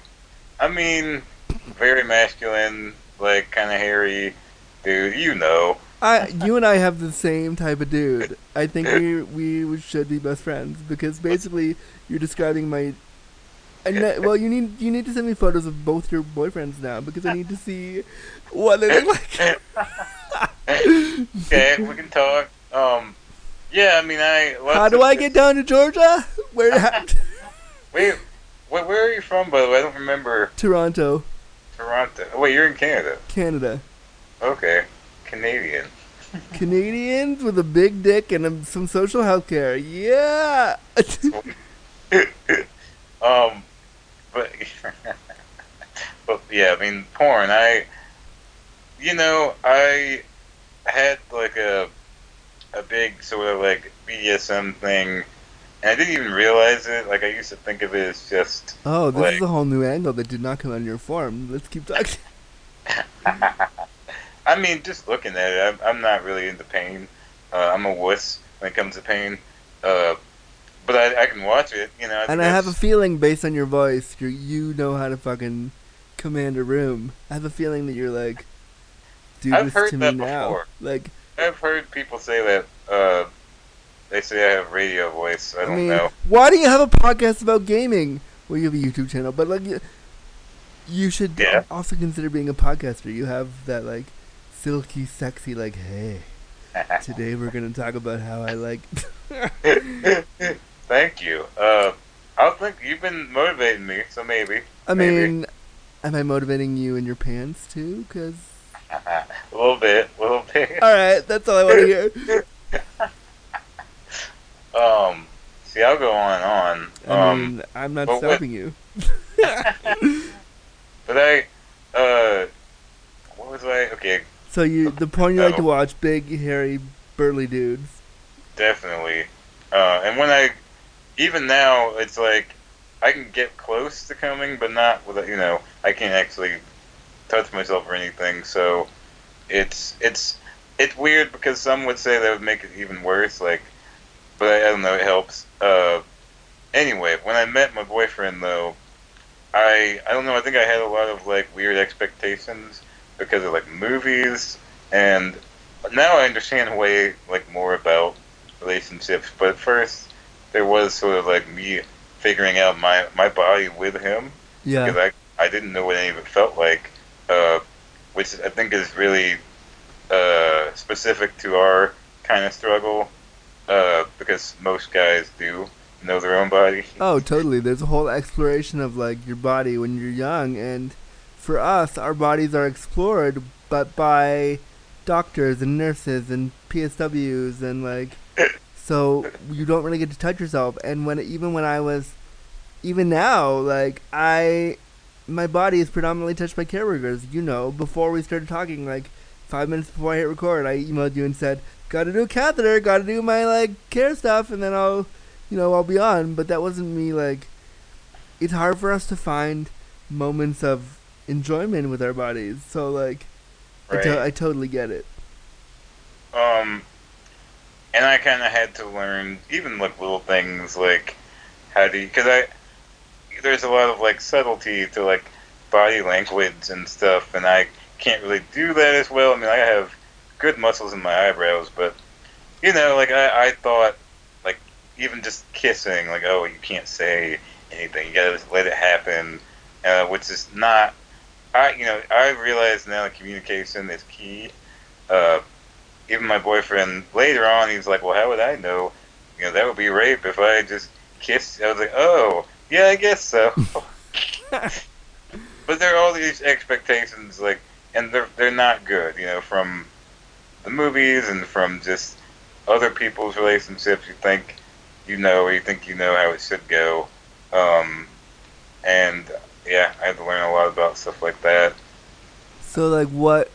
I mean, very masculine, like kind of hairy dude. You know, I, you and I have the same type of dude. I think we we should be best friends because basically you're describing my. And that- well, you need you need to send me photos of both your boyfriends now because I need to see what they look like. okay, we can talk. Um, yeah, I mean, I. How do I get down to Georgia? Where? Wait, wait, where are you from, by the way? I don't remember Toronto, Toronto. Oh, wait, you're in Canada. Canada. Okay, Canadian. Canadians with a big dick and um, some social health care. Yeah. um, but but yeah, I mean, porn. I, you know, I had like a a big sort of like BDSM thing, and I didn't even realize it. Like I used to think of it as just oh, this Like- is a whole new angle that did not come out in your form. Let's keep talking. I mean, just looking at it, I'm, I'm not really into pain. Uh, I'm a wuss when it comes to pain. Uh, but I, I can watch it, you know. And I have a feeling, based on your voice, you you know how to fucking command a room. I have a feeling that you're like, do I've this heard to me that now. before. Like, I've heard people say that. Uh, they say I have radio voice. I I don't mean, know. why do you have a podcast about gaming? Well, you have a YouTube channel, but like, you, should Yeah. also consider being a podcaster. You have that like silky, sexy, like, hey, today we're gonna talk about how I like. Thank you. Uh, I think you've been motivating me, so maybe. I Maybe. mean, am I motivating you in your pants too? Cause a little bit, a little bit. all right, that's all I want to hear. Um, see, I'll go on and on. I Um, mean, I'm not stopping you. but I, uh, what was I? Okay, So you, the porn you like to watch, big, hairy, burly dudes. definitely. Uh, and when I, even now, it's like I can get close to coming, but not with you know I can't actually touch myself or anything. So it's it's it's weird because some would say that would make it even worse. Like, but I, don't know. It helps. Uh, anyway, when I met my boyfriend though, I I don't know. I think I had a lot of like weird expectations because of like movies, and now I understand way like more about relationships. But at first, there was sort of like me figuring out my my body with him Yeah. because I I didn't know what any of it felt like, uh, which I think is really uh, specific to our kind of struggle, uh, because most guys do know their own body. Oh, totally. There's a whole exploration of like your body when you're young, and for us, our bodies are explored, but by doctors and nurses and PSWs and like, so you don't really get to touch yourself. And when even when I was, even now, like I, my body is predominantly touched by caregivers. You know, before we started talking, like five minutes before I hit record, I emailed you and said, "Got to do a catheter, got to do my like care stuff, and then I'll." you know, I'll be on, but that wasn't me like it's hard for us to find moments of enjoyment with our bodies. So like I, to- I totally get it. Um, and I kind of had to learn even like little things like how do you because I there's a lot of like subtlety to like body language and stuff, and I can't really do that as well. I mean, I have good muscles in my eyebrows, but you know, like I, I thought like even just kissing, like oh, you can't say anything, you gotta let it happen, uh, which is not. I you know I realize now that communication is key. Uh, even my boyfriend later on, he's like, "Well, how would I know? You know, that would be rape if I just kissed." I was like, "Oh, yeah, I guess so." but there are all these expectations, like, and they're they're not good, you know, from the movies and from just other people's relationships. You think you know, or you think you know how it should go, um, and yeah, I had to learn a lot about stuff like that. So like what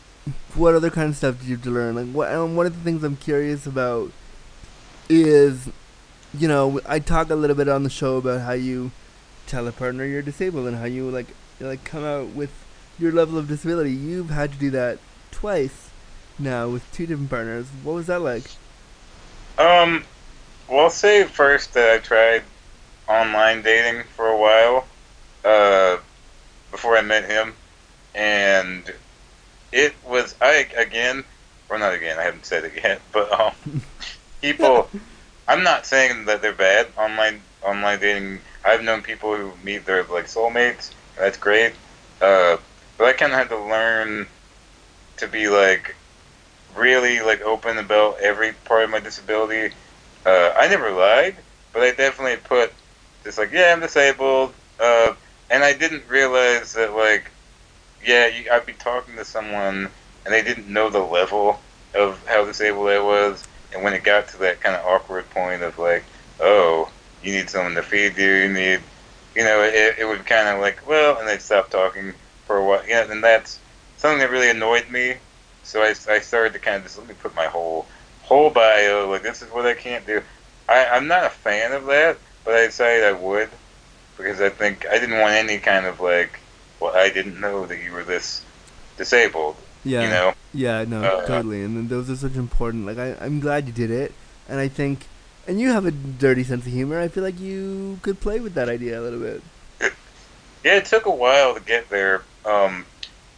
what other kind of stuff did you have to learn? Like what um, one of the things I'm curious about is you know, I talk a little bit on the show about how you tell a partner you're disabled and how you like like come out with your level of disability. You've had to do that twice now with two different partners. What was that like? Um, well, I'll say first that I tried online dating for a while uh, before I met him, and it was I again, or not again. I haven't said it yet, but um, people. I'm not saying that they're bad online online dating. I've known people who meet their like soulmates. That's great, uh, but I kind of had to learn to be like really like open about every part of my disability. Uh, I never lied, but I definitely put just like, yeah, I'm disabled, uh, and I didn't realize that like, yeah, you, I'd be talking to someone and they didn't know the level of how disabled I was, and when it got to that kind of awkward point of like, oh, you need someone to feed you, you need, you know, it, it would kind of like, well, and they'd stop talking for a while, yeah, and that's something that really annoyed me. So I, I started to kind of just let me put my whole whole bio like this is what I can't do. I, I'm not a fan of that, but I decided I would because I think I didn't want any kind of like well I didn't know that you were this disabled. Yeah. You know. Yeah, no, Uh, totally. And then those are such important. Like, I, I'm glad you did it, and I think, and you have a dirty sense of humor. I feel like you could play with that idea a little bit. Yeah, it took a while to get there. Um,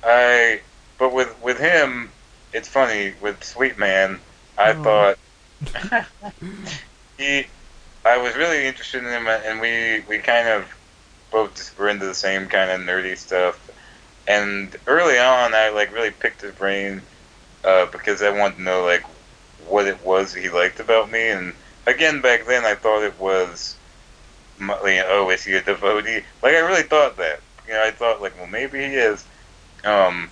I, but with with him, it's funny. With Sweet Man, I Oh. thought he, I was really interested in him, and we we kind of both just were into the same kind of nerdy stuff. And early on, I like really picked his brain uh, because I wanted to know like what it was he liked about me. And again, back then, I thought it was you know, oh, is he a devotee? Like I really thought that. You know, I thought like, well, maybe he is. Um,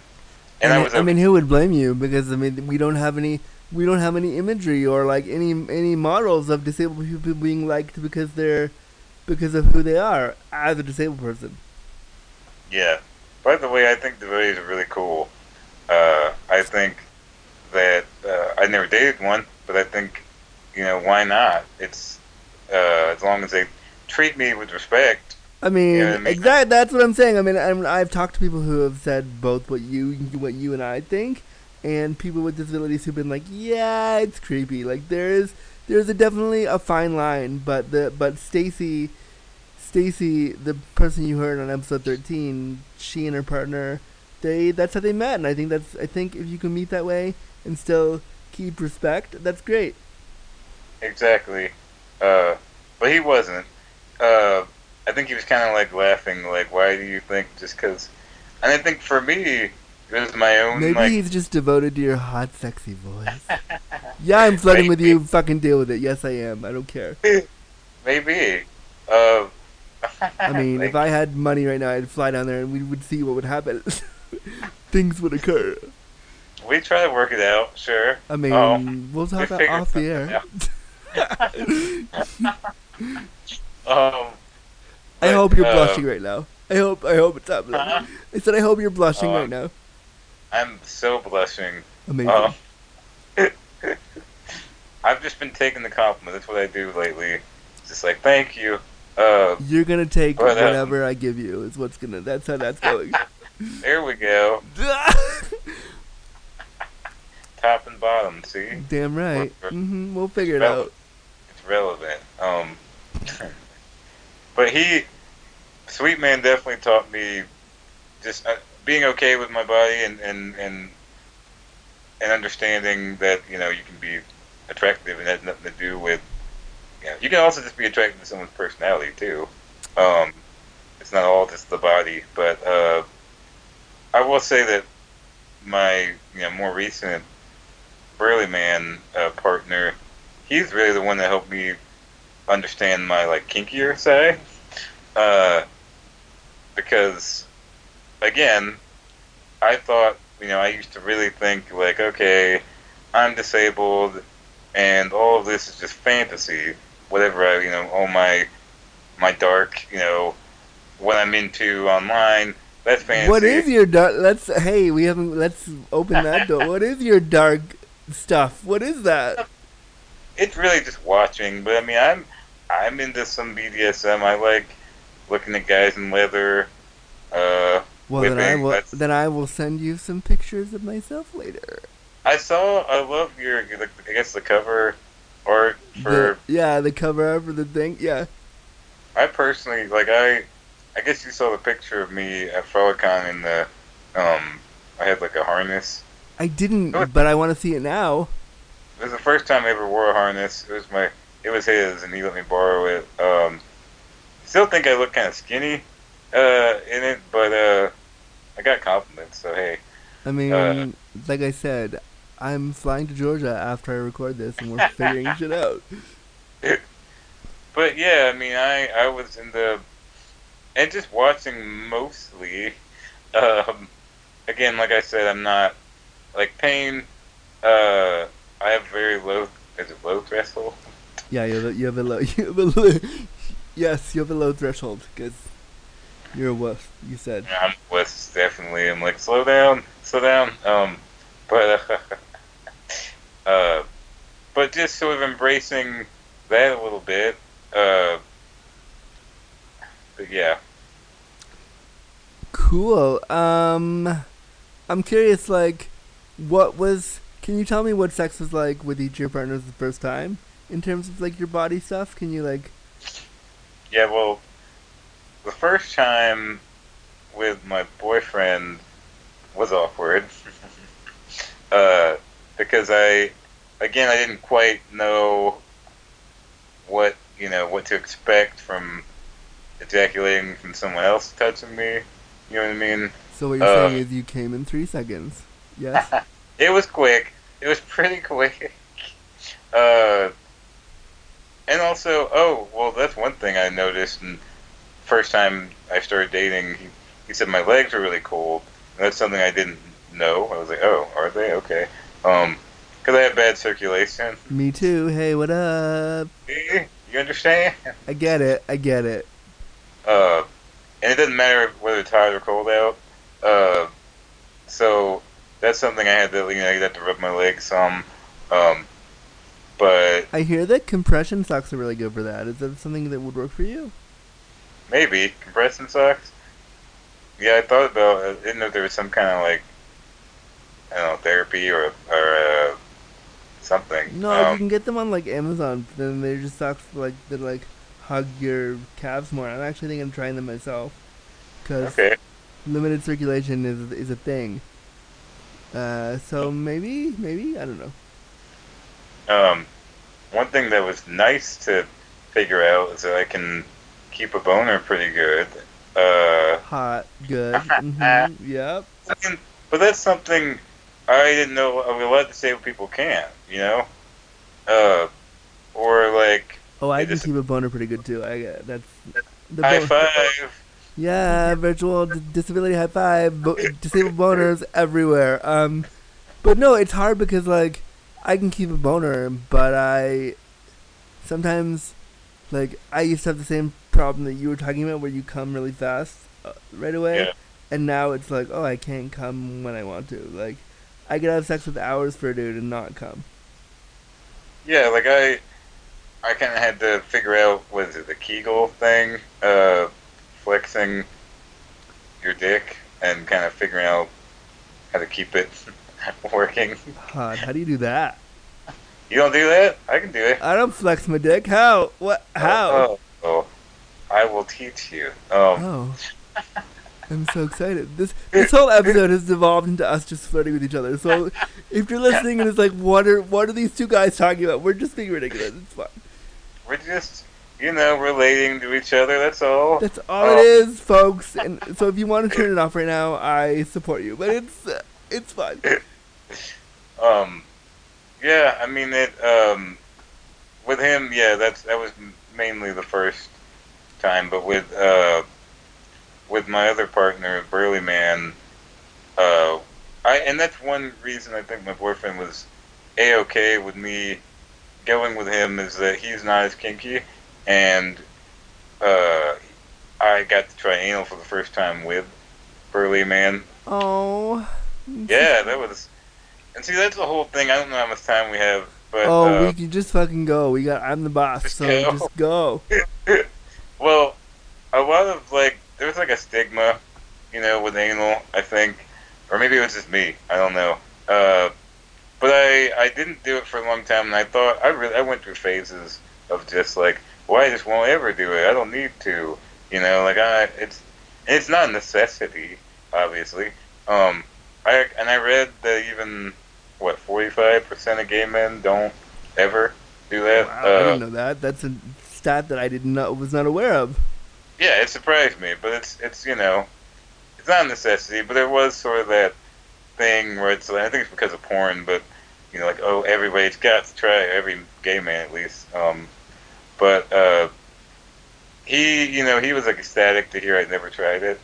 and I was. I mean, who would blame you? Because I mean, we don't have any, we don't have any imagery or like any any models of disabled people being liked because they're, because of who they are as a disabled person. yeah. By the way, I think devotees are really cool. Uh, I think that uh, I never dated one, but I think you know why not? It's uh, as long as they treat me with respect. I mean, Yeah, I mean- exact. That's what I'm saying. I mean, I'm, I've talked to people who have said both what you, what you and I think, and people with disabilities who've been like, yeah, it's creepy. Like there is, there's a definitely a fine line, but the but Stacy, Stacy, the person you heard on episode 13, she and her partner, they that's how they met, and I think that's I think if you can meet that way and still keep respect, that's great. Exactly. Uh, but he wasn't. Uh, I think he was kind of like laughing, like, why do you think just because? And I think for me, it was my own Maybe like. he's just devoted to your hot, sexy voice. yeah, I'm flirting with you. Fucking deal with it. Yes, I am. I don't care. Maybe. Uh, I mean, like, if I had money right now, I'd fly down there and we would see what would happen. Things would occur. we try to work it out, sure. I mean, Oh, we'll talk we about off the air. Um, I hope you're uh, blushing right now. I hope. I hope it's happening. Huh? I said I hope you're blushing Uh, right now. I'm so blushing. Amazing. Um, I've just been taking the compliment. That's what I do lately. Just like, thank you. Uh, you're gonna take but, uh, whatever I give you. Is what's gonna. That's how that's going. there we go. Top and bottom, see? Damn right. We're- hmm We'll figure it Well, out. it's relevant. Um, but he, Sweet Man, definitely taught me just uh, being okay with my body and and and and understanding that you know you can be attractive and has nothing to do with. You know, you can also just be attracted to someone's personality too. Um, it's not all just the body, but uh, I will say that my you know more recent Burly Man uh, partner he's really the one that helped me understand my like kinkier say, Uh, because again, I thought you know I used to really think like okay, I'm disabled, and all of this is just fantasy. Whatever I you know all my my dark you know what I'm into online. That's fantasy. What is your dark? Let's. Hey, we haven't. Let's open that door. What is your dark stuff? What is that? it's really just watching. But I mean, I'm I'm into some BDSM. I like looking at guys in leather. Uh, Well, then I will. that's- Then I will send you some pictures of myself later. I saw. I love your. I guess the cover art for. The- yeah, the cover art for the thing. Yeah. I personally like. I. I guess you saw the picture of me at Frolicon in the. Um, I had like a harness. I didn't, but I want to see it now. It was the first time I ever wore a harness. It was my. It was his, and he let me borrow it. Um, still think I look kind of skinny, uh, in it, but uh, I got compliments. So hey, I mean, Uh, like I said, I'm flying to Georgia after I record this, and we're figuring shit out. But yeah, I mean, I I was in the and just watching mostly. Um, again, like I said, I'm not like pain. Uh, I have very low. Is it low threshold? Yeah, you have a, you have a low. You have a low yes, you have a low threshold because you're a wuss. You said. I'm a wuss, definitely. I'm like slow down, slow down. Um, but uh, uh, but just sort of embracing that a little bit. Uh, but yeah. Cool. Um, I'm curious, like, what was? Can you tell me what sex was like with each of your partners the first time in terms of like your body stuff? Can you like? Yeah, well, the first time with my boyfriend was awkward. uh, because I, again, I didn't quite know what you know what to expect from ejaculating from someone else touching me. You know what I mean? So what you're Uh. saying is you came in three seconds. Yes. It was quick. It was pretty quick. Uh, and also, oh, well, that's one thing I noticed. And first time I started dating, he, he said my legs were really cold. And that's something I didn't know. I was like, oh, are they? Okay. Um, because I have bad circulation. Me too. Hey, what up? See? You understand? I get it. I get it. Uh, and it doesn't matter whether it's hot or cold out. Uh, so that's something I had to, you know, I had to rub my legs some. Um, but I hear that compression socks are really good for that. Is that something that would work for you? maybe compression socks. Yeah, I thought about. I didn't know if there was some kind of like, I don't know, therapy or or uh, something. No, you Um, can get them on like Amazon. Then they're just socks like that like hug your calves more. I'm actually thinking of trying them myself because okay. limited circulation is is a thing. Uh, so maybe maybe I don't know. Um, one thing that was nice to figure out is that I can keep a boner pretty good. Uh, Hot, good. hmm Yep. I mean, but that's something I didn't know. I mean, a lot of disabled people can't, you know. Uh, or like Oh, I can is- keep a boner pretty good too. I that's the high five. Yeah, virtual d- disability high five. Bo- disabled boners everywhere. Um, but no, it's hard because like I can keep a boner, but I sometimes like I used to have the same problem that you were talking about, where you come really fast uh, right away, Yeah. and now it's like, oh, I can't come when I want to. Like I could have sex with hours for a dude and not come. Yeah, like I, I kind of had to figure out was it the Kegel thing, uh, flexing your dick and kind of figuring out how to keep it working. How do you do that? You don't do that? I can do it. I don't flex my dick. How? What? How? Oh, oh, I will teach you. Um, Oh. I'm so excited. This this whole episode has devolved into us just flirting with each other. So if you're listening and it's like, what are what are these two guys talking about? We're just being ridiculous. It's fine. we're just, you know, relating to each other. That's all. That's all Oh. it is, folks. And so if you want to turn it off right now, I support you. But it's uh, it's fine. Um, yeah, I mean it. Um, with him, yeah, that's that was mainly the first time, but with uh, with my other partner, Burly Man, uh, I and that's one reason I think my boyfriend was a okay with me going with him is that he's not as kinky, and uh, I got to try anal for the first time with Burly Man. Oh. Yeah, that was. And see, that's the whole thing. I don't know how much time we have, but Oh, uh, we can just fucking go. We got. I'm the boss, Just so go. just go. well, a lot of like there's like a stigma, you know, with anal. I think, or maybe it was just me. I don't know. Uh, but I I didn't do it for a long time, and I thought I really I went through phases of just like, well, I just won't ever do it. I don't need to, you know, like I it's it's not a necessity, obviously. Um, I and I read that even what 45% of gay men don't ever do that. Wow, uh, I didn't know that. That's a stat that I did not was not aware of. Yeah, it surprised me, but it's it's you know, it's not a necessity, but there was sort of that thing where it's like, I think it's because of porn, but you know, like oh, everybody's got to try every gay man at least. Um, but uh, he, you know, he was like ecstatic to hear I'd never tried it.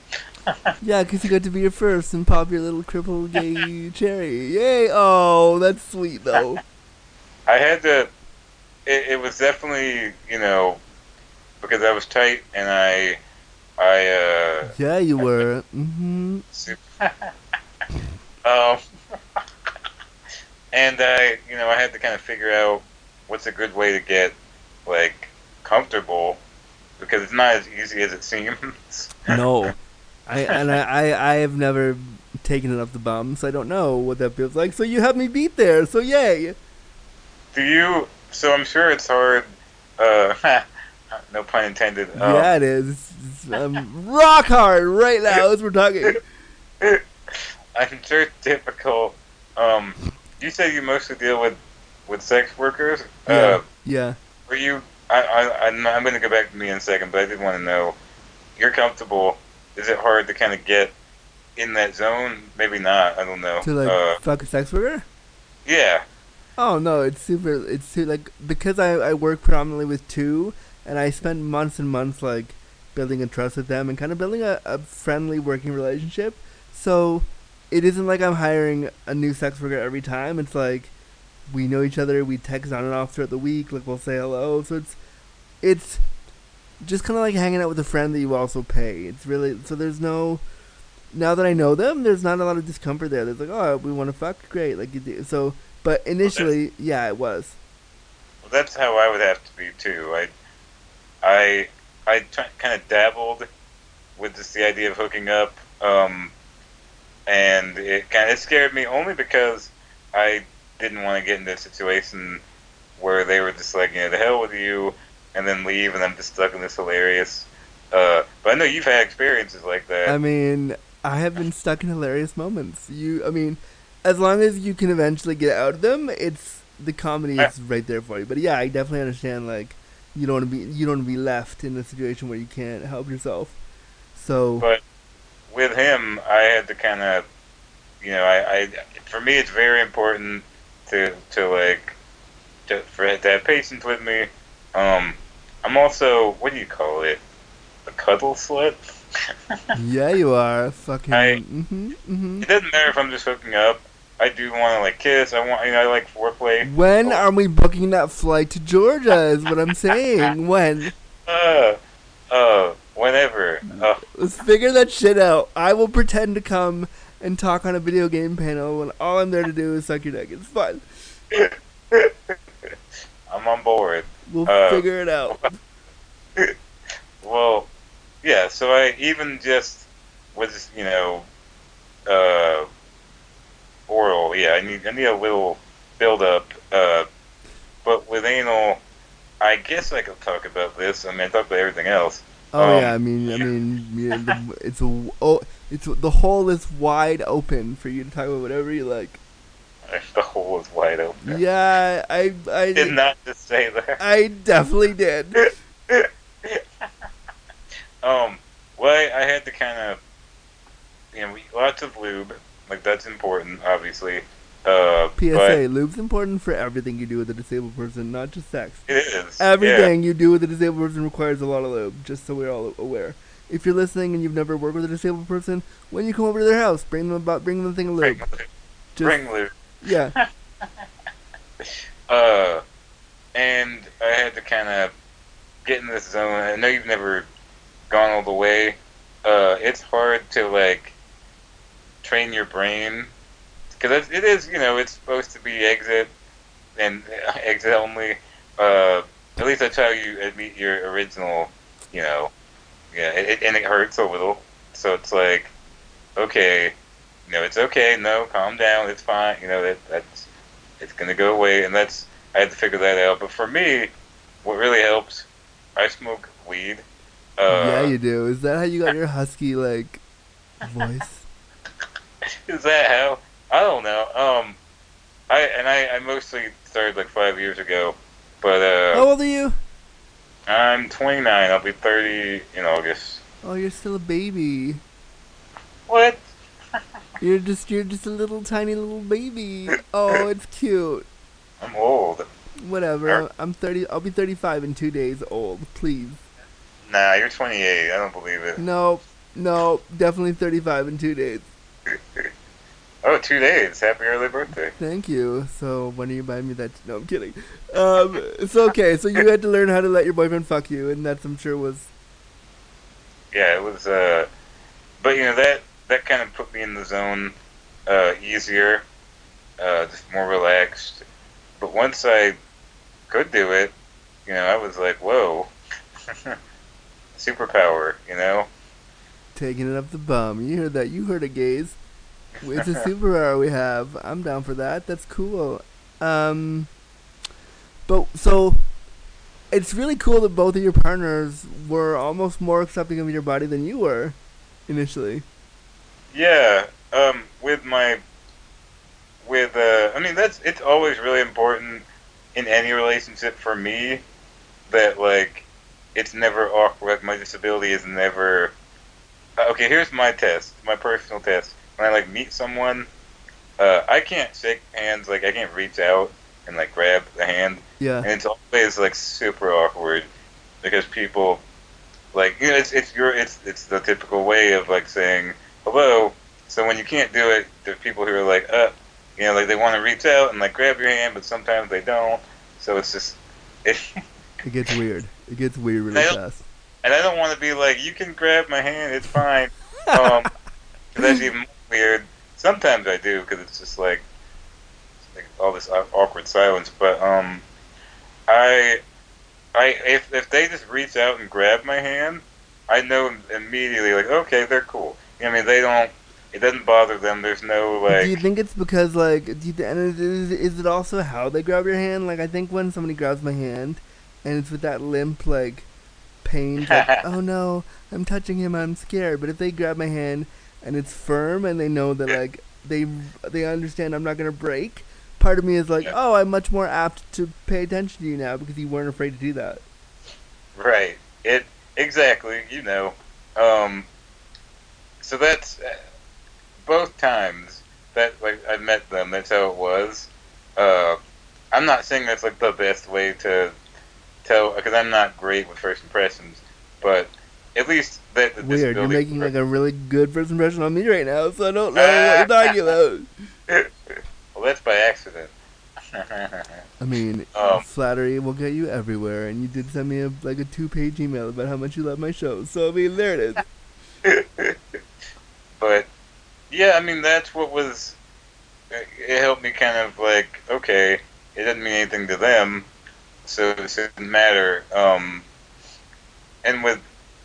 Yeah, 'cause you got to be your first and pop your little crippled gay cherry. Yay! Oh, that's sweet though. I had to. It, it was definitely you know, because I was tight and I, I uh, Yeah, you were. mm-hmm um, and I, you know, I had to kind of figure out what's a good way to get like comfortable because it's not as easy as it seems. No, I and I, I I have never taken it off the bum, so I don't know what that feels like. So you have me beat there, so yay. Do you? So I'm sure it's hard. Uh, no pun intended. Um, yeah, it is. It's, it's, um, rock hard right now as we're talking. I'm sure it's difficult. Um, you said you mostly deal with with sex workers. Yeah. Uh, Yeah. were you? I, I I'm going to go back to me in a second, but I did want to know. You're comfortable. Is it hard to kind of get in that zone? Maybe not. I don't know. To like uh, fuck a sex worker? yeah. Oh no, it's super. It's too like because I I work predominantly with two, and I spend months and months like building a trust with them and kind of building a, a friendly working relationship. So it isn't like I'm hiring a new sex worker every time. It's like we know each other. We text on and off throughout the week. Like we'll say hello. So it's it's just kind of like hanging out with a friend that you also pay. It's really so there's no. Now that I know them, there's not a lot of discomfort there. There's like, oh, we want to fuck, great, like you do. So, but initially, yeah, it was. Well, that's how I would have to be too. I, I, I t- kind of dabbled with just the idea of hooking up, um, and it kind of scared me only because I didn't want to get into a situation where they were just like, you know, the hell with you, and then leave, and I'm just stuck in this hilarious. Uh, but I know you've had experiences like that. I mean, I have been stuck in hilarious moments. You, I mean, as long as you can eventually get out of them, it's the comedy is right there for you. But yeah, I definitely understand. Like, you don't want to be you don't want to be left in a situation where you can't help yourself. So But with him, I had to kind of, you know, I, I, for me, it's very important to to like to, for to have patience with me. Um, I'm also what do you call it? A cuddle slut. yeah, you are fucking. I- hmm hmm It doesn't matter if I'm just hooking up. I do want to like kiss. I want, you know, I like foreplay. When are we booking that flight to Georgia? Is what I'm saying. When? Uh, uh, whenever. Uh, Let's figure that shit out. I will pretend to come and talk on a video game panel when all I'm there to do is suck your dick. It's fun. I'm on board. We'll Uh, figure it out. Well, yeah. So I even just was, you know, uh, oral. Yeah, I need I need a little build up. Uh, but with anal, I guess I could talk about this. I mean, I talk about everything else. Oh um, yeah, I mean, I mean, yeah, the, it's a oh, it's the hole is wide open for you to talk about whatever you like. The hole is wide open. Yeah, I I Did not just say that. I definitely did. Um, well, I, I had to kind of, you know, we, lots of lube. Like that's important, obviously. Uh, but PSA: Lube's important for everything you do with a disabled person, not just sex. it is yeah. Everything you do with a disabled person requires a lot of lube, just so we're all aware. If you're listening and you've never worked with a disabled person, when you come over to their house, bring them about, bring them a thing of lube. lube. Just, Bring lube. Yeah, Uh, and I had to kind of get in this zone. I know you've never gone all the way. Uh, it's hard to like train your brain because it is, you know, it's supposed to be exit and exit only. Uh, at least that's how you admit your original, you know. Yeah, it, and it hurts a little. So it's like, okay, you know, it's okay. No, calm down. It's fine. You know that that's it's gonna go away, and that's I had to figure that out. But for me, what really helps, I smoke weed. Uh, yeah, you do. Is that how you got your husky like voice? Is that how? I don't know. Um, I and I, I mostly started like five years ago, but uh, How old are you? I'm 29. I'll be 30 in August. Oh, you're still a baby. What? You're just you're just a little tiny little baby. Oh, it's cute. I'm old. Whatever. I'm 30. I'll be 35 in two days old. Please. Nah, you're 28. I don't believe it. No, no, definitely 35 in two days. Oh, two days. Happy early birthday. Thank you. So when are you buying me that? No, I'm kidding. Um, so okay, so you had to learn how to let your boyfriend fuck you, and that's I'm sure was Yeah, it was. Uh, but you know that that kind of put me in the zone uh, easier, uh, just more relaxed. But once I could do it, you know, I was like, whoa, superpower. You know. taking it up the bum. You heard that? You heard it, gays. It's a superpower we have. I'm down for that. That's cool. Um, but so it's really cool that both of your partners were almost more accepting of your body than you were initially. Yeah, um, with my, with uh, I mean that's it's always really important in any relationship for me that like it's never awkward. Like my disability is never. uh, Okay, here's my test, my personal test. When I like meet someone, uh, I can't shake hands. Like I can't reach out and like grab the hand, Yeah. and it's always like super awkward because people like you know it's it's your it's it's the typical way of like saying hello. So when you can't do it, there's people who are like, uh, you know, like they want to reach out and like grab your hand, but sometimes they don't. So it's just it. It gets weird. It gets weird really don't- fast. and I don't want to be like, you can grab my hand, it's fine. Um, that's even more weird. Sometimes I do because it's just like, it's like all this awkward silence. But um, I, I if if they just reach out and grab my hand, I know immediately like, okay, they're cool. I mean, they don't. It doesn't bother them. There's no way do you think it's because like do you th- and is, is, is it also how they grab your hand? Like I think when somebody grabs my hand, and it's with that limp like pain, like oh no, I'm touching him, I'm scared. But if they grab my hand and it's firm and they know that like they they understand I'm not gonna break, part of me is like Yeah. oh I'm much more apt to pay attention to you now because you weren't afraid to do that. Right. It exactly. You know. Um. So that's uh, both times that like I met them. That's how it was. Uh, I'm not saying that's like the best way to tell because I'm not great with first impressions, but at least that the Weird, you're making like a really good first impression on me right now, so I don't know what you're talking about. well, that's by accident. I mean, Um, flattery will get you everywhere, and you did send me a, like a two-page email about how much you love my show. So I mean, there it is. but yeah, I mean that's what was. It helped me kind of like okay, it doesn't mean anything to them, so it shouldn't matter. Um, and with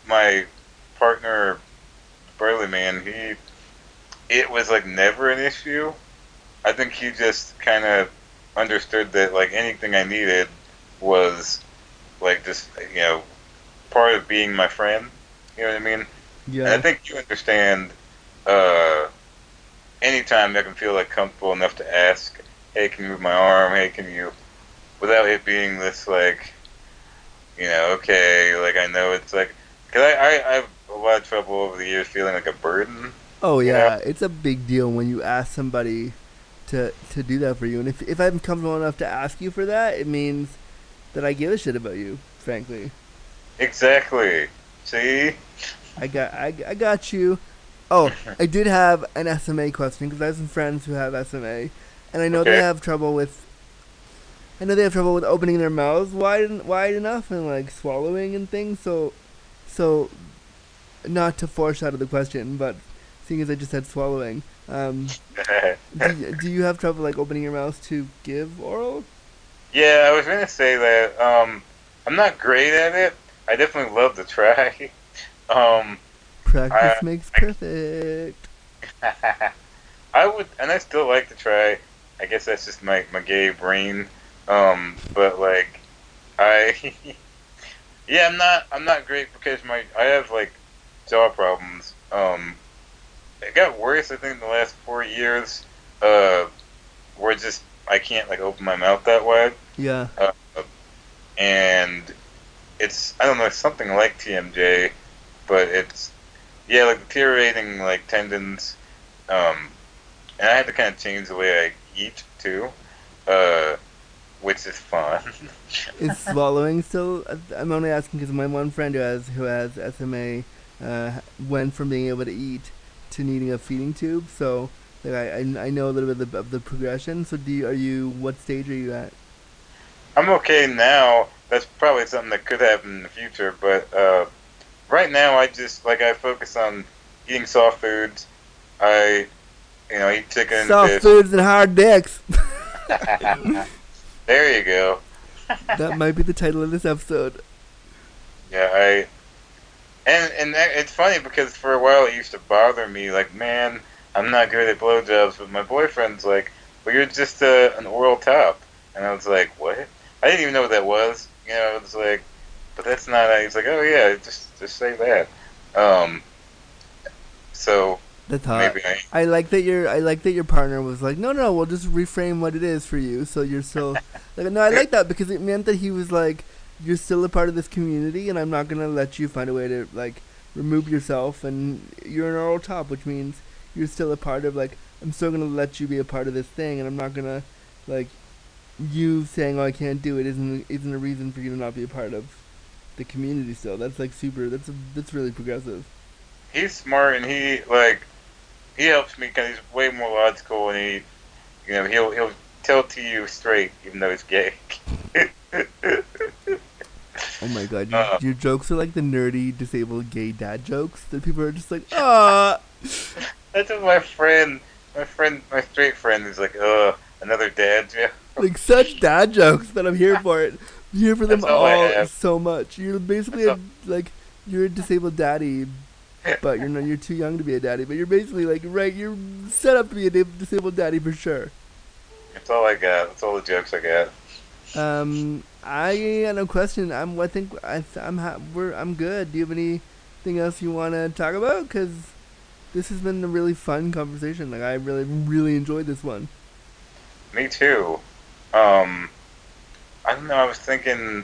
my partner, Burly Man, he it was like never an issue. I think he just kind of understood that like anything I needed was like just you know part of being my friend. You know what I mean? And I think you understand. Uh, anytime I can feel like comfortable enough to ask, "Hey, can you move my arm? Hey, can you?" Without it being this like, you know, okay, like I know it's like, cause I, I I have a lot of trouble over the years feeling like a burden. Oh you yeah, know? it's a big deal when you ask somebody to to do that for you. And if if I'm comfortable enough to ask you for that, it means that I give a shit about you. Frankly, Exactly. See? I got I, I got you. Oh, I did have an SMA question because I have some friends who have SMA, and I know they have trouble with. I know they have trouble with opening their mouths wide wide enough and like swallowing and things. So, so, not to foreshadow the question, but seeing as I just said swallowing, um, do, do you have trouble like opening your mouth to give oral? yeah, I was gonna say that. Um, I'm not great at it. I definitely love to try. um. Practice I- makes perfect. I would, and I still like to try. I guess that's just my my gay brain. Um, but like, I, yeah, I'm not I'm not great because my I have like jaw problems. Um, it got worse I think in the last four years. Uh, where just I can't like open my mouth that wide, Yeah. and it's I don't know it's something like TMJ, but it's yeah like deteriorating like tendons. Um, and I had to kind of change the way I eat too, uh, which is fun. Is swallowing still? I'm only asking because my one friend who has who has SMA uh, went from being able to eat to needing a feeding tube. So like, I, I know a little bit of the, of the progression. So do you, are you what stage are you at? I'm okay now. That's probably something that could happen in the future, but uh, right now I just like I focus on eating soft foods. I, you know, eat chicken, Soft fish. foods and hard dicks. there you go. that might be the title of this episode. Yeah, I and and that, it's funny because for a while it used to bother me. Like, man, I'm not good at blowjobs, but my boyfriend's like, well, you're just uh, an oral top. And I was like, what? I didn't even know what that was. You know, it was like, but that's not. He's like, oh yeah, just just say that. Um. So That's hot. maybe I. I like that your I like that your partner was like, no, no, we'll just reframe what it is for you. So you're still like, no, I like that because it meant that he was like, you're still a part of this community, and I'm not gonna let you find a way to like remove yourself, and you're an oral top, which means you're still a part of like, I'm still gonna let you be a part of this thing, and I'm not gonna like you saying, oh, I can't do it isn't isn't a reason for you to not be a part of the community. Still, that's like super. That's that's really progressive. He's smart and he like he helps me because he's way more logical and he, you know, he'll he'll tell to you straight even though he's gay. Oh my god, your, Uh. your jokes are like the nerdy disabled gay dad jokes that people are just like, ah. That's what my friend, my friend, my straight friend is like, uh, another dad joke. like such dad jokes that I'm here for it. Here for them That's all all so much. You're basically a, like you're a disabled daddy, but you're not. You're too young to be a daddy. But you're basically like right. You're set up to be a disabled daddy for sure. That's all I got. That's all the jokes I got. Um, I got no question. I'm. I think I, I'm. Ha- we're. I'm good. Do you have anything else you want to talk about? Because this has been a really fun conversation. Like I really, really enjoyed this one. Me too. Um, I don't know. I was thinking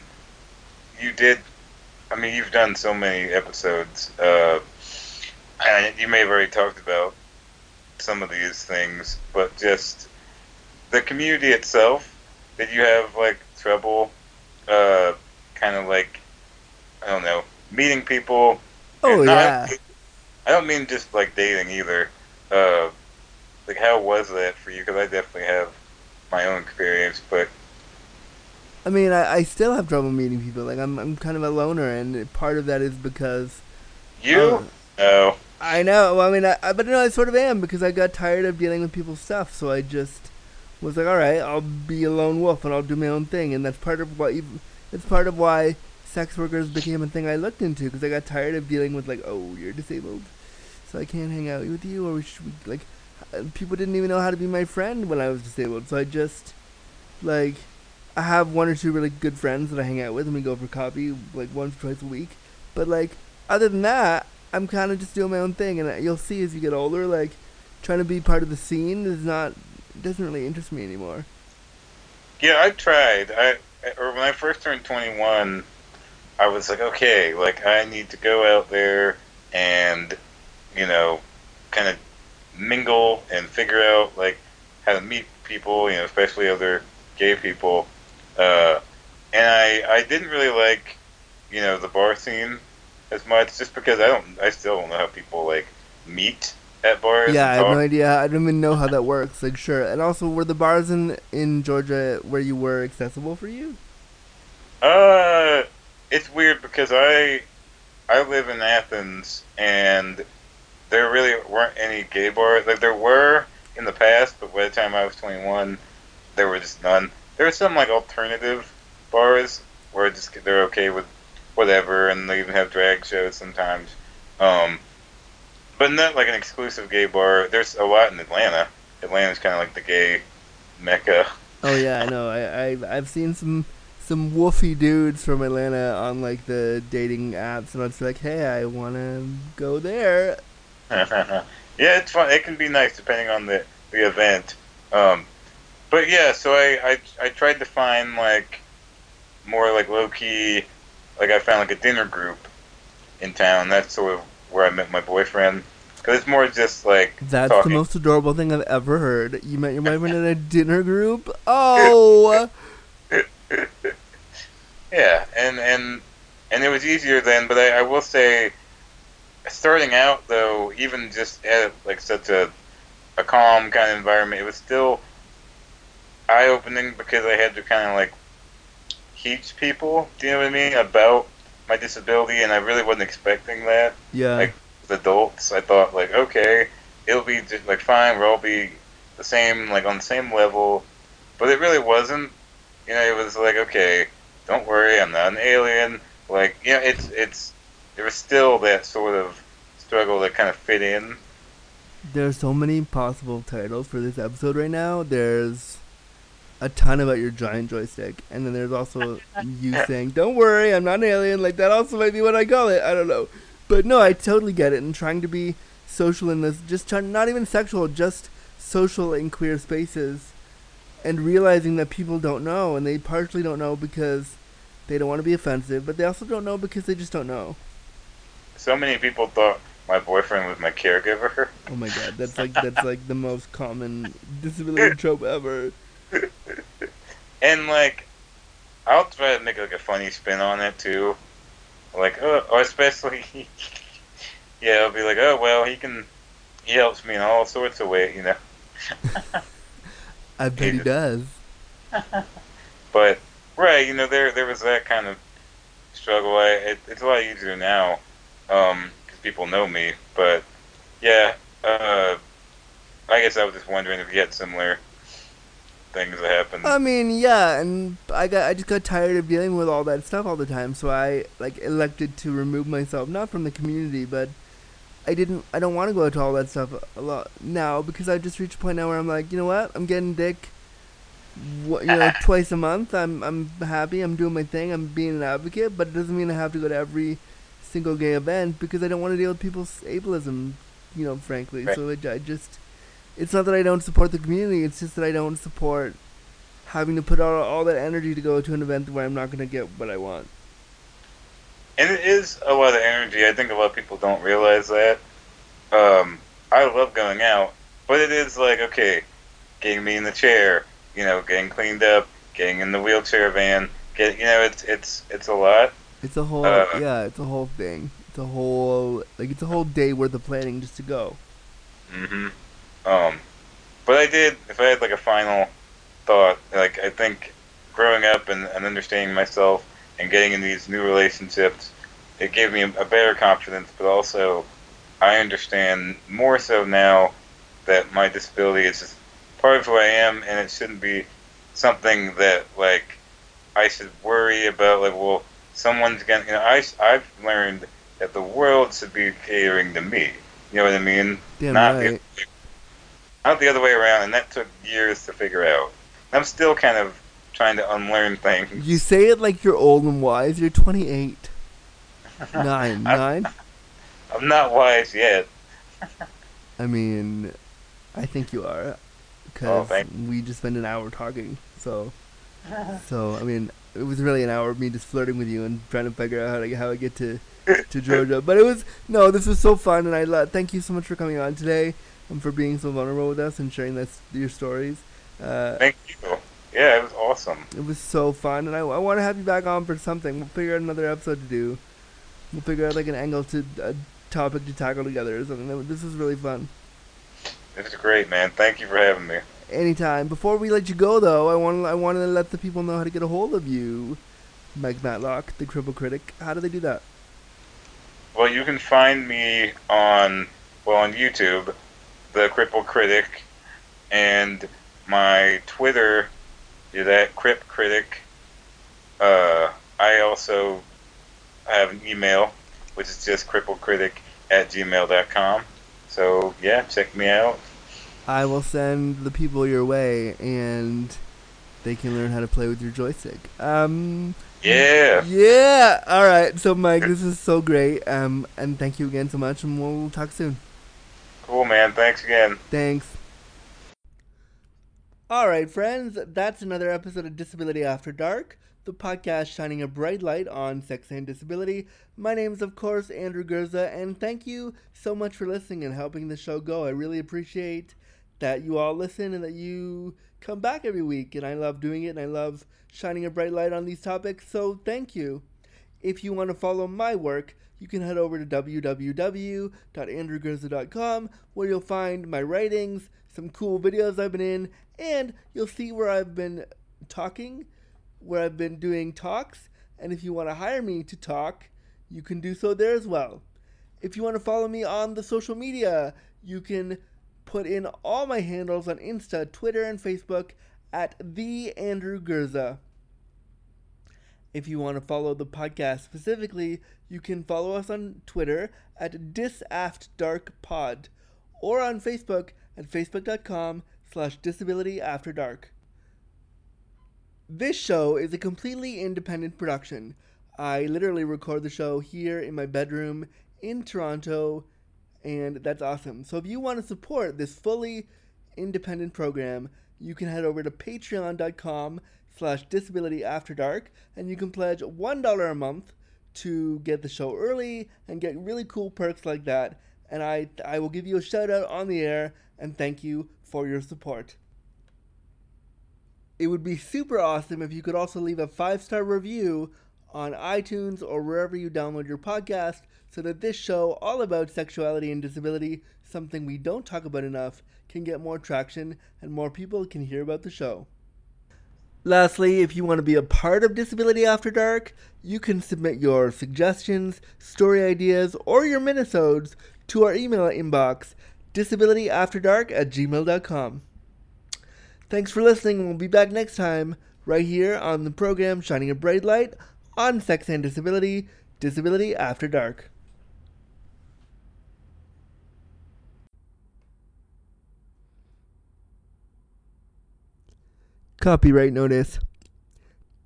you did. I mean, you've done so many episodes. Uh, and you may have already talked about some of these things, but just the community itself. Did you have like trouble, uh, kind of like I don't know, meeting people? Oh not- yeah. I don't mean just like dating either. Uh, like how was that for you? Because I definitely have my own experience, but I mean, I, I still have trouble meeting people. Like I'm, I'm kind of a loner, and part of that is because you, Uh, no, I know. Well, I mean, I, I, but no, I sort of am because I got tired of dealing with people's stuff. So I just was like, all right, I'll be a lone wolf and I'll do my own thing, and that's part of what. ev- It's part of why sex workers became a thing I looked into because I got tired of dealing with like, oh, you're disabled, so I can't hang out with you, or we should like. uh, People didn't even know how to be my friend when I was disabled, so I just like I have one or two really good friends that I hang out with, and we go for coffee like once or twice a week. But like other than that, I'm kind of just doing my own thing, and uh, you'll see as you get older, like trying to be part of the scene is not doesn't really interest me anymore. yeah, I tried. I or when I first turned twenty one, I was like, okay, like I need to go out there and you know, kind of mingle and figure out like how to meet people, you know, especially other gay people. Uh, and I I didn't really like you know the bar scene as much, just because I don't I still don't know how people like meet at bars. Yeah, I have no idea. I don't even know how that works. Like, sure. And also, were the bars in in Georgia where you were accessible for you? Uh, it's weird because I I live in Athens and there really weren't any gay bars. Like there were in the past, but by the time I was 21, there were just none. There were some like alternative bars where just they're okay with whatever, and they even have drag shows sometimes. Um, but not like an exclusive gay bar. There's a lot in Atlanta. Atlanta's kind of like the gay mecca. Oh yeah, I know. I, I I've seen some some woofy dudes from Atlanta on like the dating apps, and was like, hey, I want to go there. yeah, it's fun. It can be nice depending on the the event. Um, but yeah, so I, I I tried to find like more like low key. Like I found like a dinner group in town. That's sort of where I met my boyfriend. Cause it's more just like That's talking. the most adorable thing I've ever heard. You met your boyfriend at a dinner group? Oh, Yeah, and and and it was easier then. But I, I will say, starting out though, even just at like such a a calm kind of environment, it was still eye opening because I had to kind of like teach people. Do you know what I mean about my disability? And I really wasn't expecting that yeah. Like- adults. I thought like, okay, it'll be just, like fine. We'll all be the same, like on the same level. But it really wasn't. You know, it was like, okay, don't worry, I'm not an alien. Like, you know, it's it's there was still that sort of struggle that kind of fit in. There's so many possible titles for this episode right now. There's a ton about your giant joystick, and then there's also you saying, "Don't worry, I'm not an alien." Like that also might be what I call it. I don't know, but no, I totally get it. And trying to be social in this, just trying, not even sexual, just social in queer spaces, and realizing that people don't know, and they partially don't know because they don't want to be offensive, but they also don't know because they just don't know. So many people thought my boyfriend was my caregiver. Oh my god, that's like that's like the most common disability trope ever. and like, I'll try to make like a funny spin on it too. Like, oh, or especially, yeah, I'll be like, oh well, he can, he helps me in all sorts of ways, you know. I bet he does. but right, you know, there there was that kind of struggle. I, it, it's a lot easier now because um, people know me. But yeah, uh, I guess I was just wondering if you had similar things that happened. I mean, yeah, and I got I just got tired of dealing with all that stuff all the time, so I like elected to remove myself not from the community, but I didn't I don't want to go out to all that stuff a lot now because I've just reached a point now where I'm like, you know what? I'm getting dick you know uh, uh. twice a month. I'm I'm happy. I'm doing my thing. I'm being an advocate, but it doesn't mean I have to go to every single gay event because I don't want to deal with people's ableism, you know, frankly. Right. So I just it's not that I don't support the community. It's just that I don't support having to put all, all that energy to go to an event where I'm not going to get what I want. And it is a lot of energy. I think a lot of people don't realize that. Um, I love going out, but it is like okay, getting me in the chair, you know, getting cleaned up, getting in the wheelchair van, get you know, it's it's it's a lot. It's a whole uh, yeah, it's a whole thing. It's a whole like it's a whole day worth of planning just to go. Mhm. Um, but I did. If I had like a final thought, like I think growing up and, and understanding myself and getting in these new relationships, it gave me a, a better confidence. But also, I understand more so now that my disability is just part of who I am, and it shouldn't be something that like I should worry about. Like, well, someone's gonna. You know, I I've learned that the world should be catering to me. You know what I mean? Damn Not right not the other way around, and that took years to figure out. I'm still kind of trying to unlearn things. You say it like you're old and wise. You're 28. Nine. Nine? I'm not wise yet. I mean, I think you are. Because oh, we just spent an hour talking. So, so I mean, it was really an hour of me just flirting with you and trying to figure out how to how I get to to Georgia. But it was no, this was so fun, and I love. Thank you so much for coming on today and for being so vulnerable with us and sharing this, your stories. Uh, Thank you. Yeah, it was awesome. It was so fun, and I, I want to have you back on for something. We'll figure out another episode to do. We'll figure out like an angle to a topic to tackle together or something. This is really fun. This is great, man. Thank you for having me. Anytime. Before we let you go, though, I want I wanted to let the people know how to get a hold of you, Mike Matlock, the Cripple Critic. How do they do that? Well, you can find me on well on YouTube the Cripple Critic, and my Twitter is at Crip Critic. Uh, I also have an email, which is just cripplecritic at gmail.com. So, yeah, check me out. I will send the people your way, and they can learn how to play with your joystick. Um, yeah. Yeah. All right. So, Mike, this is so great. Um, and thank you again so much, and we'll talk soon. Cool, man. Thanks again. Thanks. All right, friends, that's another episode of Disability After Dark, the podcast shining a bright light on sex and disability. My name is, of course, Andrew Gurza, and thank you so much for listening and helping the show go. I really appreciate that you all listen and that you come back every week, and I love doing it, and I love shining a bright light on these topics, so thank you. If you want to follow my work, you can head over to www.andrewgurza.com where you'll find my writings, some cool videos I've been in, and you'll see where I've been talking, where I've been doing talks, and if you want to hire me to talk, you can do so there as well. If you want to follow me on the social media, you can put in all my handles on Insta, Twitter, and Facebook at the Andrew Gurza. If you want to follow the podcast specifically, you can follow us on Twitter at DisAftDarkPod or on Facebook at facebook.com slash disabilityafterdark. This show is a completely independent production. I literally record the show here in my bedroom in Toronto, and that's awesome. So if you want to support this fully independent program, you can head over to patreon.com slash disability after dark and you can pledge $1 a month to get the show early and get really cool perks like that and I, I will give you a shout out on the air and thank you for your support. It would be super awesome if you could also leave a five star review on iTunes or wherever you download your podcast so that this show, all about sexuality and disability, something we don't talk about enough, can get more traction and more people can hear about the show. Lastly, if you want to be a part of Disability After Dark, you can submit your suggestions, story ideas, or your minisodes to our email inbox, disabilityafterdark at gmail.com. Thanks for listening. We'll be back next time, right here on the program Shining a Bright Light on Sex and Disability, Disability After Dark. Copyright notice.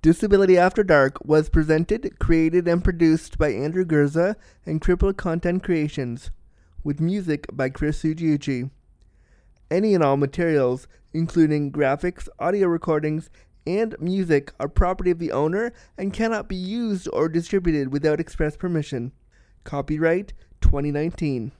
Disability After Dark was presented, created, and produced by Andrew Gurza and Crippled Content Creations, with music by Chris Ujiuchi. Any and all materials, including graphics, audio recordings, and music, are property of the owner and cannot be used or distributed without express permission. Copyright 2019.